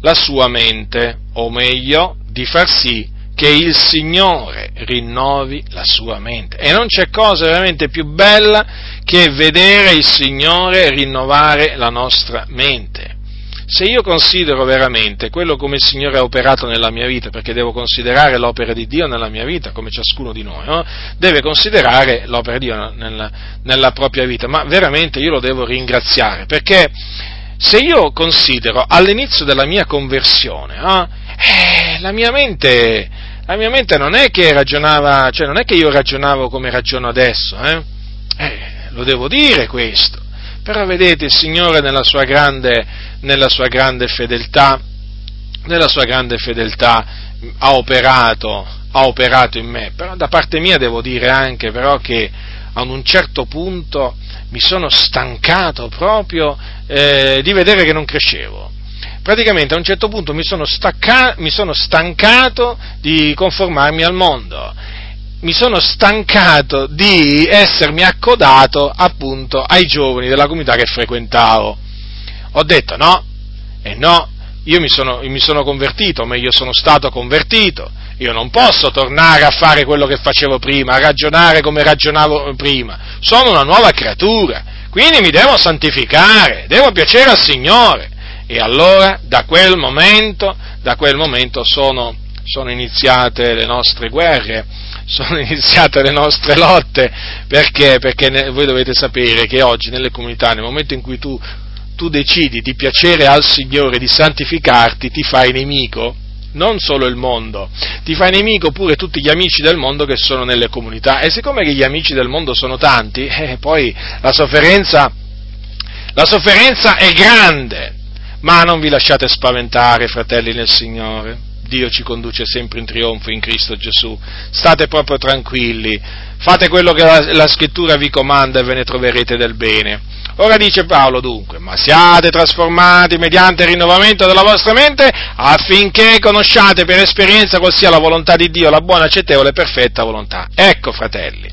la sua mente, o meglio, di far sì che il Signore rinnovi la sua mente. E non c'è cosa veramente più bella che vedere il Signore rinnovare la nostra mente se io considero veramente quello come il Signore ha operato nella mia vita, perché devo considerare l'opera di Dio nella mia vita, come ciascuno di noi, no? deve considerare l'opera di Dio nella, nella propria vita, ma veramente io lo devo ringraziare, perché se io considero all'inizio della mia conversione, no? eh, la, mia mente, la mia mente non è che ragionava, cioè non è che io ragionavo come ragiono adesso, eh? Eh, lo devo dire questo. Però vedete, il Signore nella sua grande, nella sua grande fedeltà, nella sua grande fedeltà ha operato, ha operato in me. Però da parte mia devo dire anche però che ad un certo punto mi sono stancato proprio eh, di vedere che non crescevo. Praticamente a un certo punto mi sono, stacca, mi sono stancato di conformarmi al mondo mi sono stancato di essermi accodato appunto ai giovani della comunità che frequentavo. Ho detto no, e no, io mi sono, mi sono convertito, ma io sono stato convertito, io non posso tornare a fare quello che facevo prima, a ragionare come ragionavo prima, sono una nuova creatura, quindi mi devo santificare, devo piacere al Signore. E allora da quel momento, da quel momento sono, sono iniziate le nostre guerre sono iniziate le nostre lotte, perché? Perché voi dovete sapere che oggi nelle comunità, nel momento in cui tu, tu decidi di piacere al Signore, di santificarti, ti fai nemico, non solo il mondo, ti fai nemico pure tutti gli amici del mondo che sono nelle comunità e siccome gli amici del mondo sono tanti, eh, poi la sofferenza, la sofferenza è grande, Ma non vi lasciate spaventare, fratelli nel Signore. Dio ci conduce sempre in trionfo in Cristo Gesù. State proprio tranquilli, fate quello che la, la, scrittura vi comanda e ve ne troverete del bene. Ora dice Paolo dunque, ma siate trasformati mediante il rinnovamento della vostra mente affinché conosciate per esperienza qual sia la volontà di Dio, la buona, accettevole e perfetta volontà. Ecco, fratelli,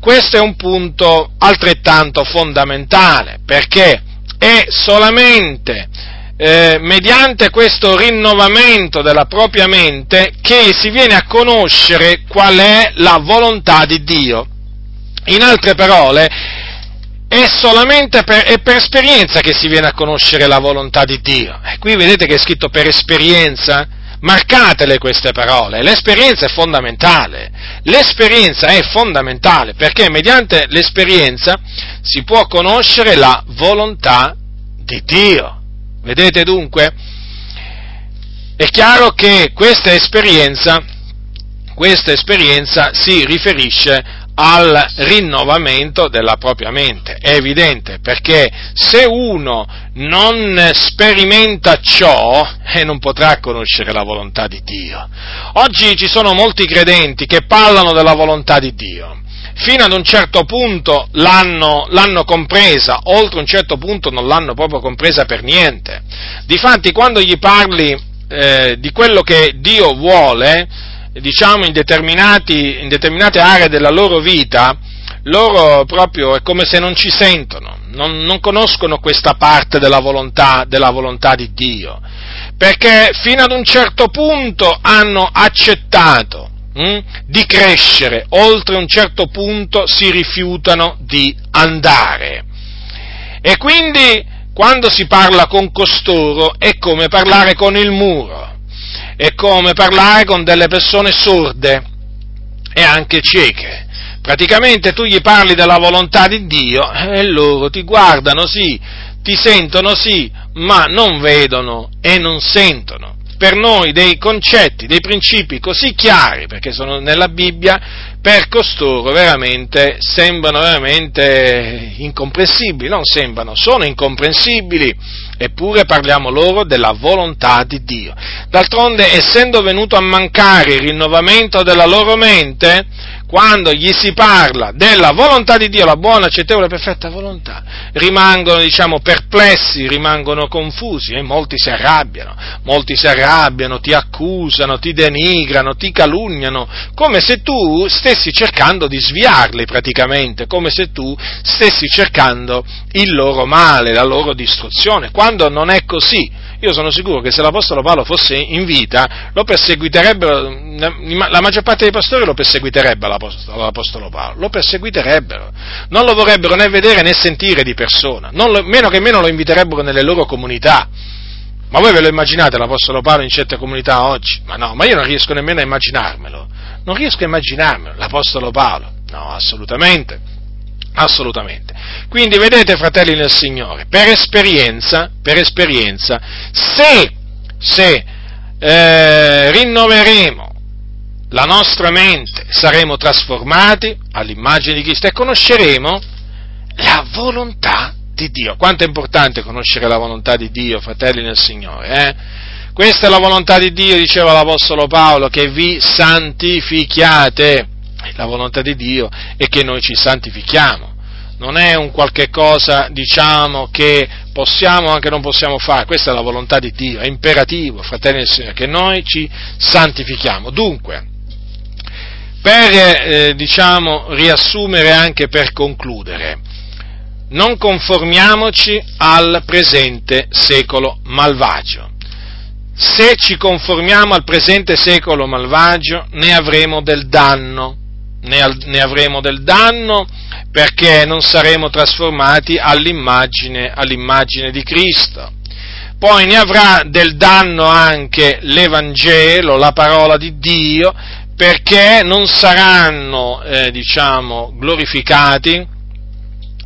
questo è un punto altrettanto fondamentale, perché è solamente eh, mediante questo rinnovamento della propria mente che si viene a conoscere qual è la volontà di Dio. In altre parole, è solamente per, è per esperienza che si viene a conoscere la volontà di Dio. E qui vedete che è scritto per esperienza. Marcatele queste parole, l'esperienza è fondamentale, l'esperienza è fondamentale perché mediante l'esperienza si può conoscere la volontà di Dio. Vedete dunque? È chiaro che questa esperienza, questa esperienza si riferisce al rinnovamento della propria mente. È evidente perché se uno non sperimenta ciò, eh, non potrà conoscere la volontà di Dio. Oggi ci sono molti credenti che parlano della volontà di Dio. Fino ad un certo punto l'hanno, l'hanno compresa, oltre un certo punto non l'hanno proprio compresa per niente. Difatti, quando gli parli eh, di quello che Dio vuole, diciamo, in, in determinate aree della loro vita, loro proprio è come se non ci sentono, non, non conoscono questa parte della volontà, della volontà di Dio, perché fino ad un certo punto hanno accettato hm, di crescere, oltre un certo punto si rifiutano di andare. E quindi quando si parla con costoro è come parlare con il muro è come parlare con delle persone sorde e anche cieche. Praticamente tu gli parli della volontà di Dio e loro ti guardano sì, ti sentono sì, ma non vedono e non sentono. Per noi dei concetti, dei principi così chiari, perché sono nella Bibbia, per costoro veramente sembrano veramente incomprensibili, non sembrano, sono incomprensibili, eppure parliamo loro della volontà di Dio. D'altronde, essendo venuto a mancare il rinnovamento della loro mente, quando gli si parla della volontà di Dio, la buona, accettevole e perfetta volontà, rimangono, diciamo, perplessi, rimangono confusi e molti si arrabbiano, molti si arrabbiano, ti accusano, ti denigrano, ti calunniano, come se tu stessi cercando di sviarli praticamente, come se tu stessi cercando il loro male, la loro distruzione, quando non è così io sono sicuro che se l'Apostolo Paolo fosse in vita, lo perseguiterebbero, la maggior parte dei pastori lo perseguiterebbe l'Apostolo Paolo, lo perseguiterebbero, non lo vorrebbero né vedere né sentire di persona, lo, meno che meno lo inviterebbero nelle loro comunità. Ma voi ve lo immaginate l'Apostolo Paolo in certe comunità oggi? Ma no, ma io non riesco nemmeno a immaginarmelo. Non riesco a immaginarmelo, l'Apostolo Paolo. No, assolutamente. Assolutamente. Quindi vedete, fratelli nel Signore, per esperienza, per esperienza, se, se eh, rinnoveremo la nostra mente, saremo trasformati all'immagine di Cristo e conosceremo la volontà di Dio. Quanto è importante conoscere la volontà di Dio, fratelli nel Signore, eh? Questa è la volontà di Dio, diceva l'Apostolo Paolo, che vi santifichiate la volontà di Dio è che noi ci santifichiamo. Non è un qualche cosa, diciamo, che possiamo o anche non possiamo fare, questa è la volontà di Dio, è imperativo, fratelli del Signore, che noi ci santifichiamo. Dunque, per, eh, diciamo, riassumere anche per concludere, non conformiamoci al presente secolo malvagio. Se ci conformiamo al presente secolo malvagio, ne avremo del danno ne, avremo del danno perché non saremo trasformati all'immagine, all'immagine di Cristo. Poi ne avrà del danno anche l'Evangelo, la parola di Dio, perché non saranno, eh, diciamo, glorificati,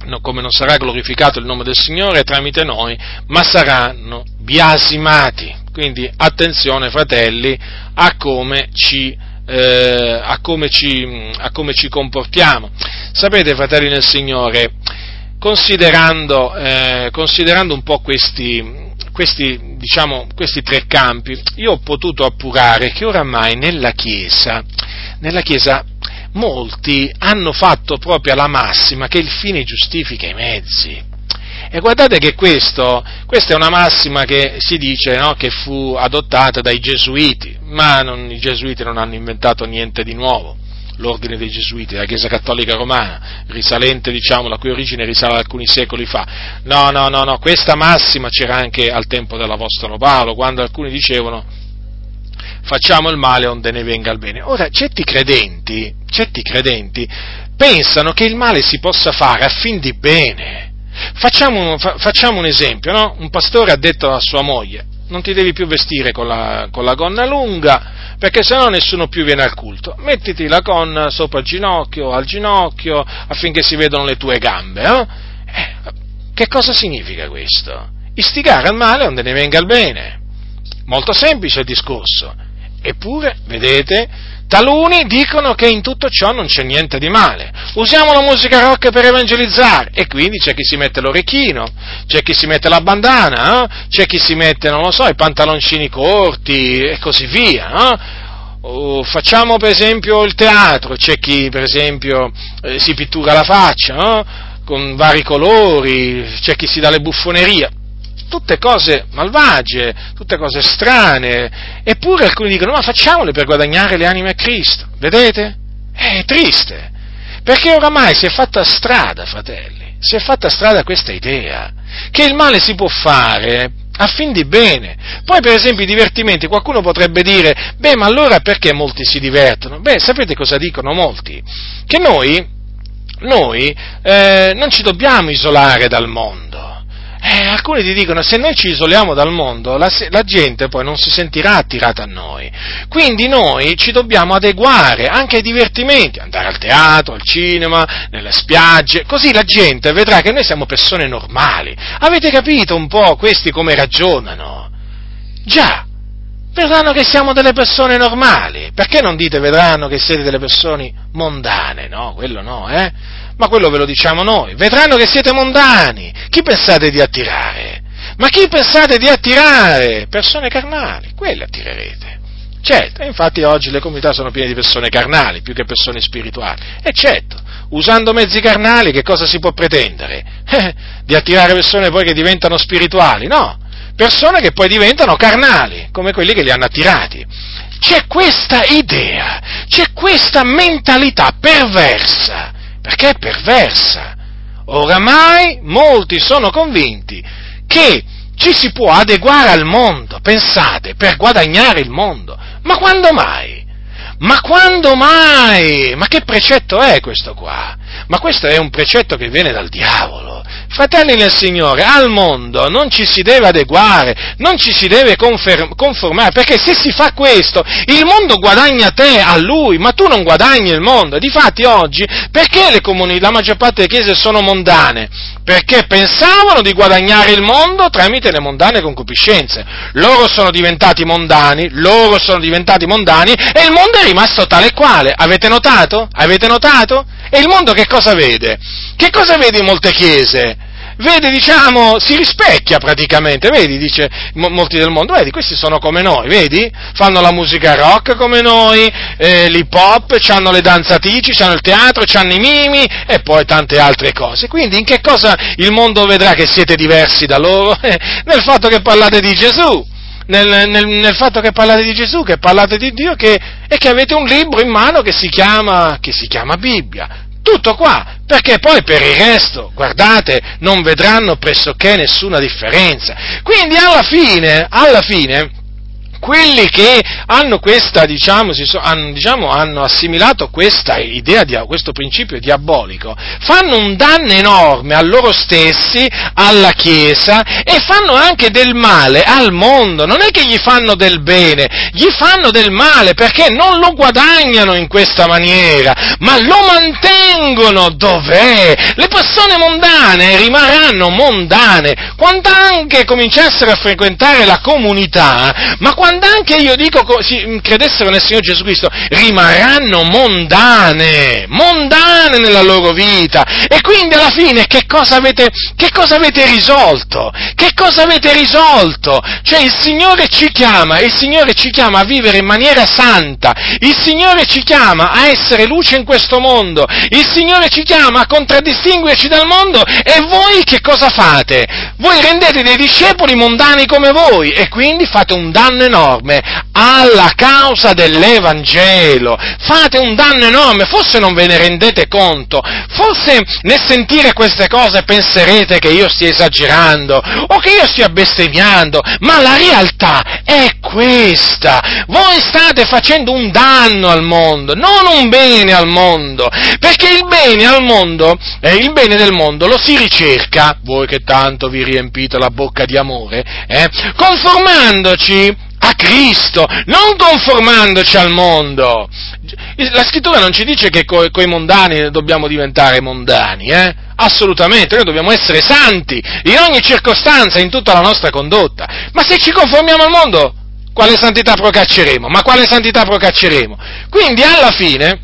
no, come non sarà glorificato il nome del Signore tramite noi, ma saranno biasimati. Quindi attenzione, fratelli, a come ci eh, a, come ci, a, come ci, comportiamo. Sapete, fratelli nel Signore, considerando, eh, considerando un po' questi, questi, diciamo, questi tre campi, io ho potuto appurare che oramai nella Chiesa, nella Chiesa molti hanno fatto proprio la massima che il fine giustifica i mezzi. E guardate che questo, questa è una massima che si dice no, che fu adottata dai gesuiti, ma non, i gesuiti non hanno inventato niente di nuovo. L'ordine dei gesuiti, la Chiesa Cattolica Romana, risalente, diciamo, la cui origine risale ad alcuni secoli fa. No, no, no, no, questa massima c'era anche al tempo dell'Apostolo Paolo, quando alcuni dicevano facciamo il male onde ne venga il bene. Ora, certi credenti, certi credenti pensano che il male si possa fare a fin di bene. Facciamo, fa, facciamo un esempio, no? Un pastore ha detto a sua moglie, non ti devi più vestire con la, con la gonna lunga, perché sennò nessuno più viene al culto. Mettiti la gonna sopra il ginocchio, al ginocchio, affinché si vedano le tue gambe. Eh? Eh, che cosa significa questo? Istigare al male onde ne venga il bene. Molto semplice il discorso. Eppure, vedete, taluni dicono che in tutto ciò non c'è niente di male. Usiamo la musica rock per evangelizzare e quindi c'è chi si mette l'orecchino, c'è chi si mette la bandana, eh? c'è chi si mette, non lo so, i pantaloncini corti e così via. Eh? O facciamo per esempio il teatro, c'è chi per esempio eh, si pittura la faccia eh? con vari colori, c'è chi si dà le buffonerie tutte cose malvagie, tutte cose strane, eppure alcuni dicono ma facciamole per guadagnare le anime a Cristo, vedete? È triste, perché oramai si è fatta strada, fratelli, si è fatta strada questa idea, che il male si può fare a fin di bene. Poi, per esempio, i divertimenti, qualcuno potrebbe dire, beh, ma allora perché molti si divertono? Beh, sapete cosa dicono molti? Che noi, noi eh, non ci dobbiamo isolare dal mondo eh, alcuni ti dicono se noi ci isoliamo dal mondo la, la, gente poi non si sentirà attirata a noi, quindi noi ci dobbiamo adeguare anche ai divertimenti, andare al teatro, al cinema, nelle spiagge, così la gente vedrà che noi siamo persone normali. Avete capito un po' questi come ragionano? Già, vedranno che siamo delle persone normali, perché non dite vedranno che siete delle persone mondane? No, quello no, eh? Ma quello ve lo diciamo noi. Vedranno che siete mondani. Chi pensate di attirare? Ma chi pensate di attirare? Persone carnali, quelle attirerete. Certo, infatti oggi le comunità sono piene di persone carnali più che persone spirituali. E certo, usando mezzi carnali che cosa si può pretendere? Eh, di attirare persone poi che diventano spirituali? No, persone che poi diventano carnali, come quelli che li hanno attirati. C'è questa idea, c'è questa mentalità perversa perché è perversa. Oramai molti sono convinti che ci si può adeguare al mondo, pensate, per guadagnare il mondo. Ma quando mai? Ma quando mai? Ma che precetto è questo qua? Ma questo è un precetto che viene dal diavolo. Fratelli nel Signore, al mondo non ci si deve adeguare, non ci si deve conformare, perché se si fa questo, il mondo guadagna te a lui, ma tu non guadagni il mondo. Difatti oggi, perché comuni, la maggior parte delle chiese sono mondane? Perché pensavano di guadagnare il mondo tramite le mondane concupiscenze. Loro sono diventati mondani, loro sono diventati mondani e il mondo è rimasto tale e quale. Avete notato? Avete notato? E il mondo che cosa vede? Che cosa vede in molte chiese? Vede, diciamo, si rispecchia praticamente, vedi, dice molti del mondo, vedi, questi sono come noi, vedi? Fanno la musica rock come noi, eh, l'hip hop, hanno le danzatici, hanno il teatro, hanno i mimi e poi tante altre cose. Quindi in che cosa il mondo vedrà che siete diversi da loro? nel fatto che parlate di Gesù. Nel, nel, nel, fatto che parlate di Gesù, che parlate di Dio che, e che avete un libro in mano che si chiama, che si chiama Bibbia. Tutto qua, perché poi per il resto, guardate, non vedranno pressoché nessuna differenza. Quindi alla fine, alla fine, quelli che hanno questa, diciamo, so, hanno, diciamo, hanno, assimilato questa idea, di, questo principio diabolico, fanno un danno enorme a loro stessi, alla Chiesa e fanno anche del male al mondo. Non è che gli fanno del bene, gli fanno del male perché non lo guadagnano in questa maniera, ma lo mantengono dov'è. Le persone mondane rimarranno mondane quando anche cominciassero a frequentare la comunità, ma quando quando anche io dico si credessero nel Signore Gesù Cristo, rimarranno mondane, mondane nella loro vita. E quindi alla fine che cosa avete, che cosa avete risolto? Che cosa avete risolto? Cioè il Signore ci chiama, il Signore ci chiama a vivere in maniera santa, il Signore ci chiama a essere luce in questo mondo, il Signore ci chiama a contraddistinguerci dal mondo e voi che cosa fate? Voi rendete dei discepoli mondani come voi e quindi fate un danno enorme alla causa dell'Evangelo, fate un danno enorme, forse non ve ne rendete conto, forse nel sentire queste cose penserete che io stia esagerando o che io stia bestemmiando, ma la realtà è questa, voi state facendo un danno al mondo, non un bene al mondo, perché il bene al mondo, eh, il bene del mondo lo si ricerca, voi che tanto vi riempite la bocca di amore, eh, conformandoci a Cristo, non conformandoci al mondo. La scrittura non ci dice che coi, coi mondani dobbiamo diventare mondani, eh? Assolutamente, noi dobbiamo essere santi in ogni circostanza, in tutta la nostra condotta. Ma se ci conformiamo al mondo, quale santità procacceremo? Ma quale santità procacceremo? Quindi alla fine,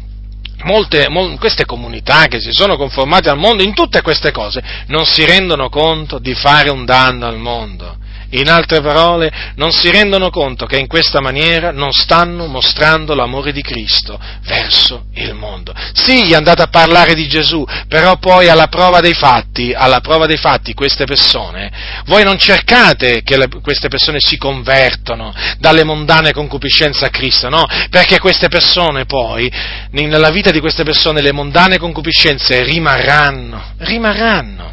molte, molte, queste comunità che si sono conformate al mondo in tutte queste cose non si rendono conto di fare un danno al mondo. In altre parole, non si rendono conto che in questa maniera non stanno mostrando l'amore di Cristo verso il mondo. Sì, gli andate a parlare di Gesù, però poi alla prova dei fatti, alla prova dei fatti queste persone, voi non cercate che le, queste persone si convertono dalle mondane concupiscenze a Cristo, no? Perché queste persone poi, nella vita di queste persone, le mondane concupiscenze rimarranno, rimarranno.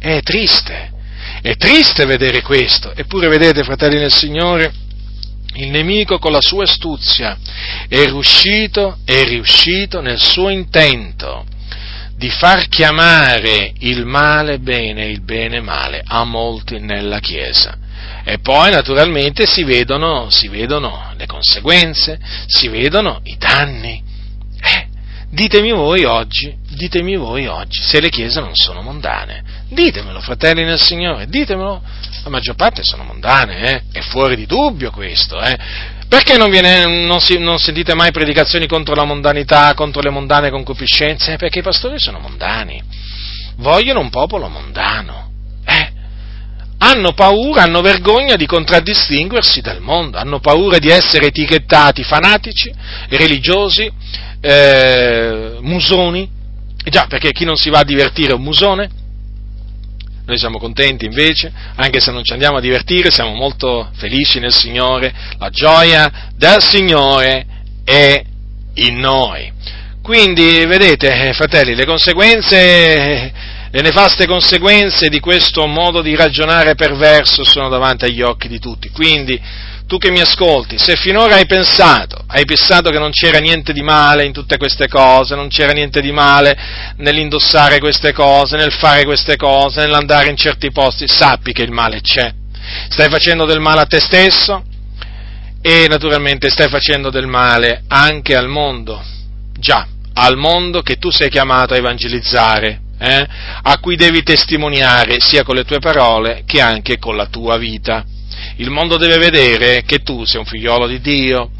È triste. È triste vedere questo, eppure vedete, fratelli nel Signore, il nemico con la sua astuzia è riuscito, è riuscito nel suo intento di far chiamare il male bene il bene male a molti nella Chiesa. E poi naturalmente si vedono, si vedono le conseguenze, si vedono i danni. Eh, ditemi voi oggi, ditemi voi oggi se le chiese non sono mondane. Ditemelo, fratelli nel Signore, ditemelo. La maggior parte sono mondane, eh? è fuori di dubbio questo. Eh? Perché non, viene, non, si, non, sentite mai predicazioni contro la mondanità, contro le mondane concupiscenze? Perché i pastori sono mondani, vogliono un popolo mondano. Eh? Hanno paura, hanno vergogna di contraddistinguersi dal mondo, hanno paura di essere etichettati fanatici, religiosi, eh, musoni. Già, perché chi non si va a divertire è un musone? Noi siamo contenti invece, anche se non ci andiamo a divertire, siamo molto felici nel Signore, la gioia del Signore è in noi. Quindi, vedete, eh, fratelli, le conseguenze, le nefaste conseguenze di questo modo di ragionare perverso sono davanti agli occhi di tutti. Quindi, tu che mi ascolti, se finora hai pensato, hai pensato che non c'era niente di male in tutte queste cose, non c'era niente di male nell'indossare queste cose, nel fare queste cose, nell'andare in certi posti, sappi che il male c'è. Stai facendo del male a te stesso e naturalmente stai facendo del male anche al mondo. Già, al mondo che tu sei chiamato a evangelizzare, eh? a cui devi testimoniare sia con le tue parole che anche con la tua vita. Il mondo deve vedere che tu sei un figliolo di Dio,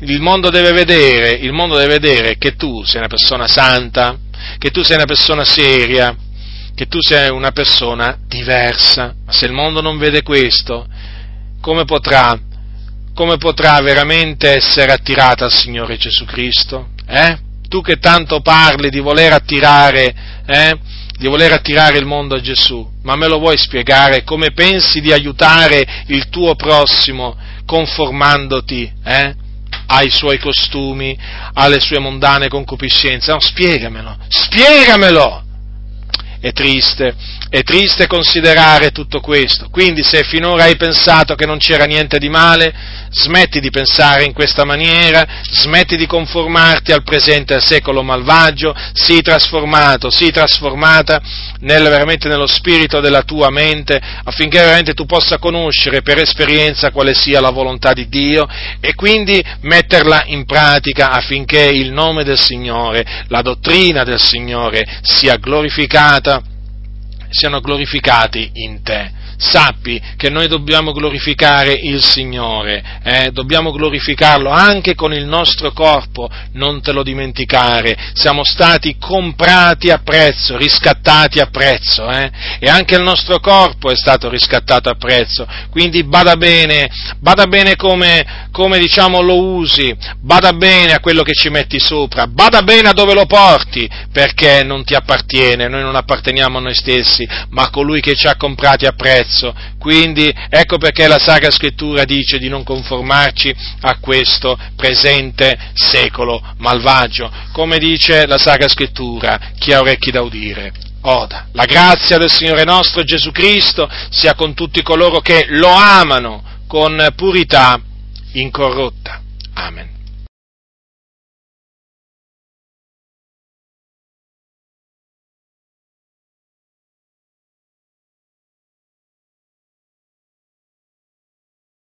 il mondo deve vedere, mondo deve vedere che tu sei una persona santa, che tu sei una persona seria, che tu sei una persona diversa. Ma se il mondo non vede questo, come potrà, come potrà veramente essere attirata al Signore Gesù Cristo? Eh? Tu che tanto parli di voler attirare, eh? Di voler attirare il mondo a Gesù, ma me lo vuoi spiegare come pensi di aiutare il tuo prossimo conformandoti eh, ai suoi costumi, alle sue mondane concupiscenze? No, spiegamelo, spiegamelo! È triste, è triste considerare tutto questo. Quindi se finora hai pensato che non c'era niente di male, smetti di pensare in questa maniera, smetti di conformarti al presente secolo malvagio, sii trasformato, sii trasformata nel, veramente nello spirito della tua mente, affinché veramente tu possa conoscere per esperienza quale sia la volontà di Dio e quindi metterla in pratica affinché il nome del Signore, la dottrina del Signore sia glorificata siano glorificati in te. Sappi che noi dobbiamo glorificare il Signore, eh? dobbiamo glorificarlo anche con il nostro corpo, non te lo dimenticare, siamo stati comprati a prezzo, riscattati a prezzo, eh? e anche il nostro corpo è stato riscattato a prezzo, quindi bada bene, bada bene come, come diciamo lo usi, bada bene a quello che ci metti sopra, bada bene a dove lo porti, perché non ti appartiene, noi non apparteniamo a noi stessi, ma a colui che ci ha comprati a prezzo. Quindi ecco perché la Sacra Scrittura dice di non conformarci a questo presente secolo malvagio. Come dice la Sacra Scrittura, chi ha orecchi da udire, oda. La grazia del Signore nostro Gesù Cristo sia con tutti coloro che lo amano con purità incorrotta. Amen.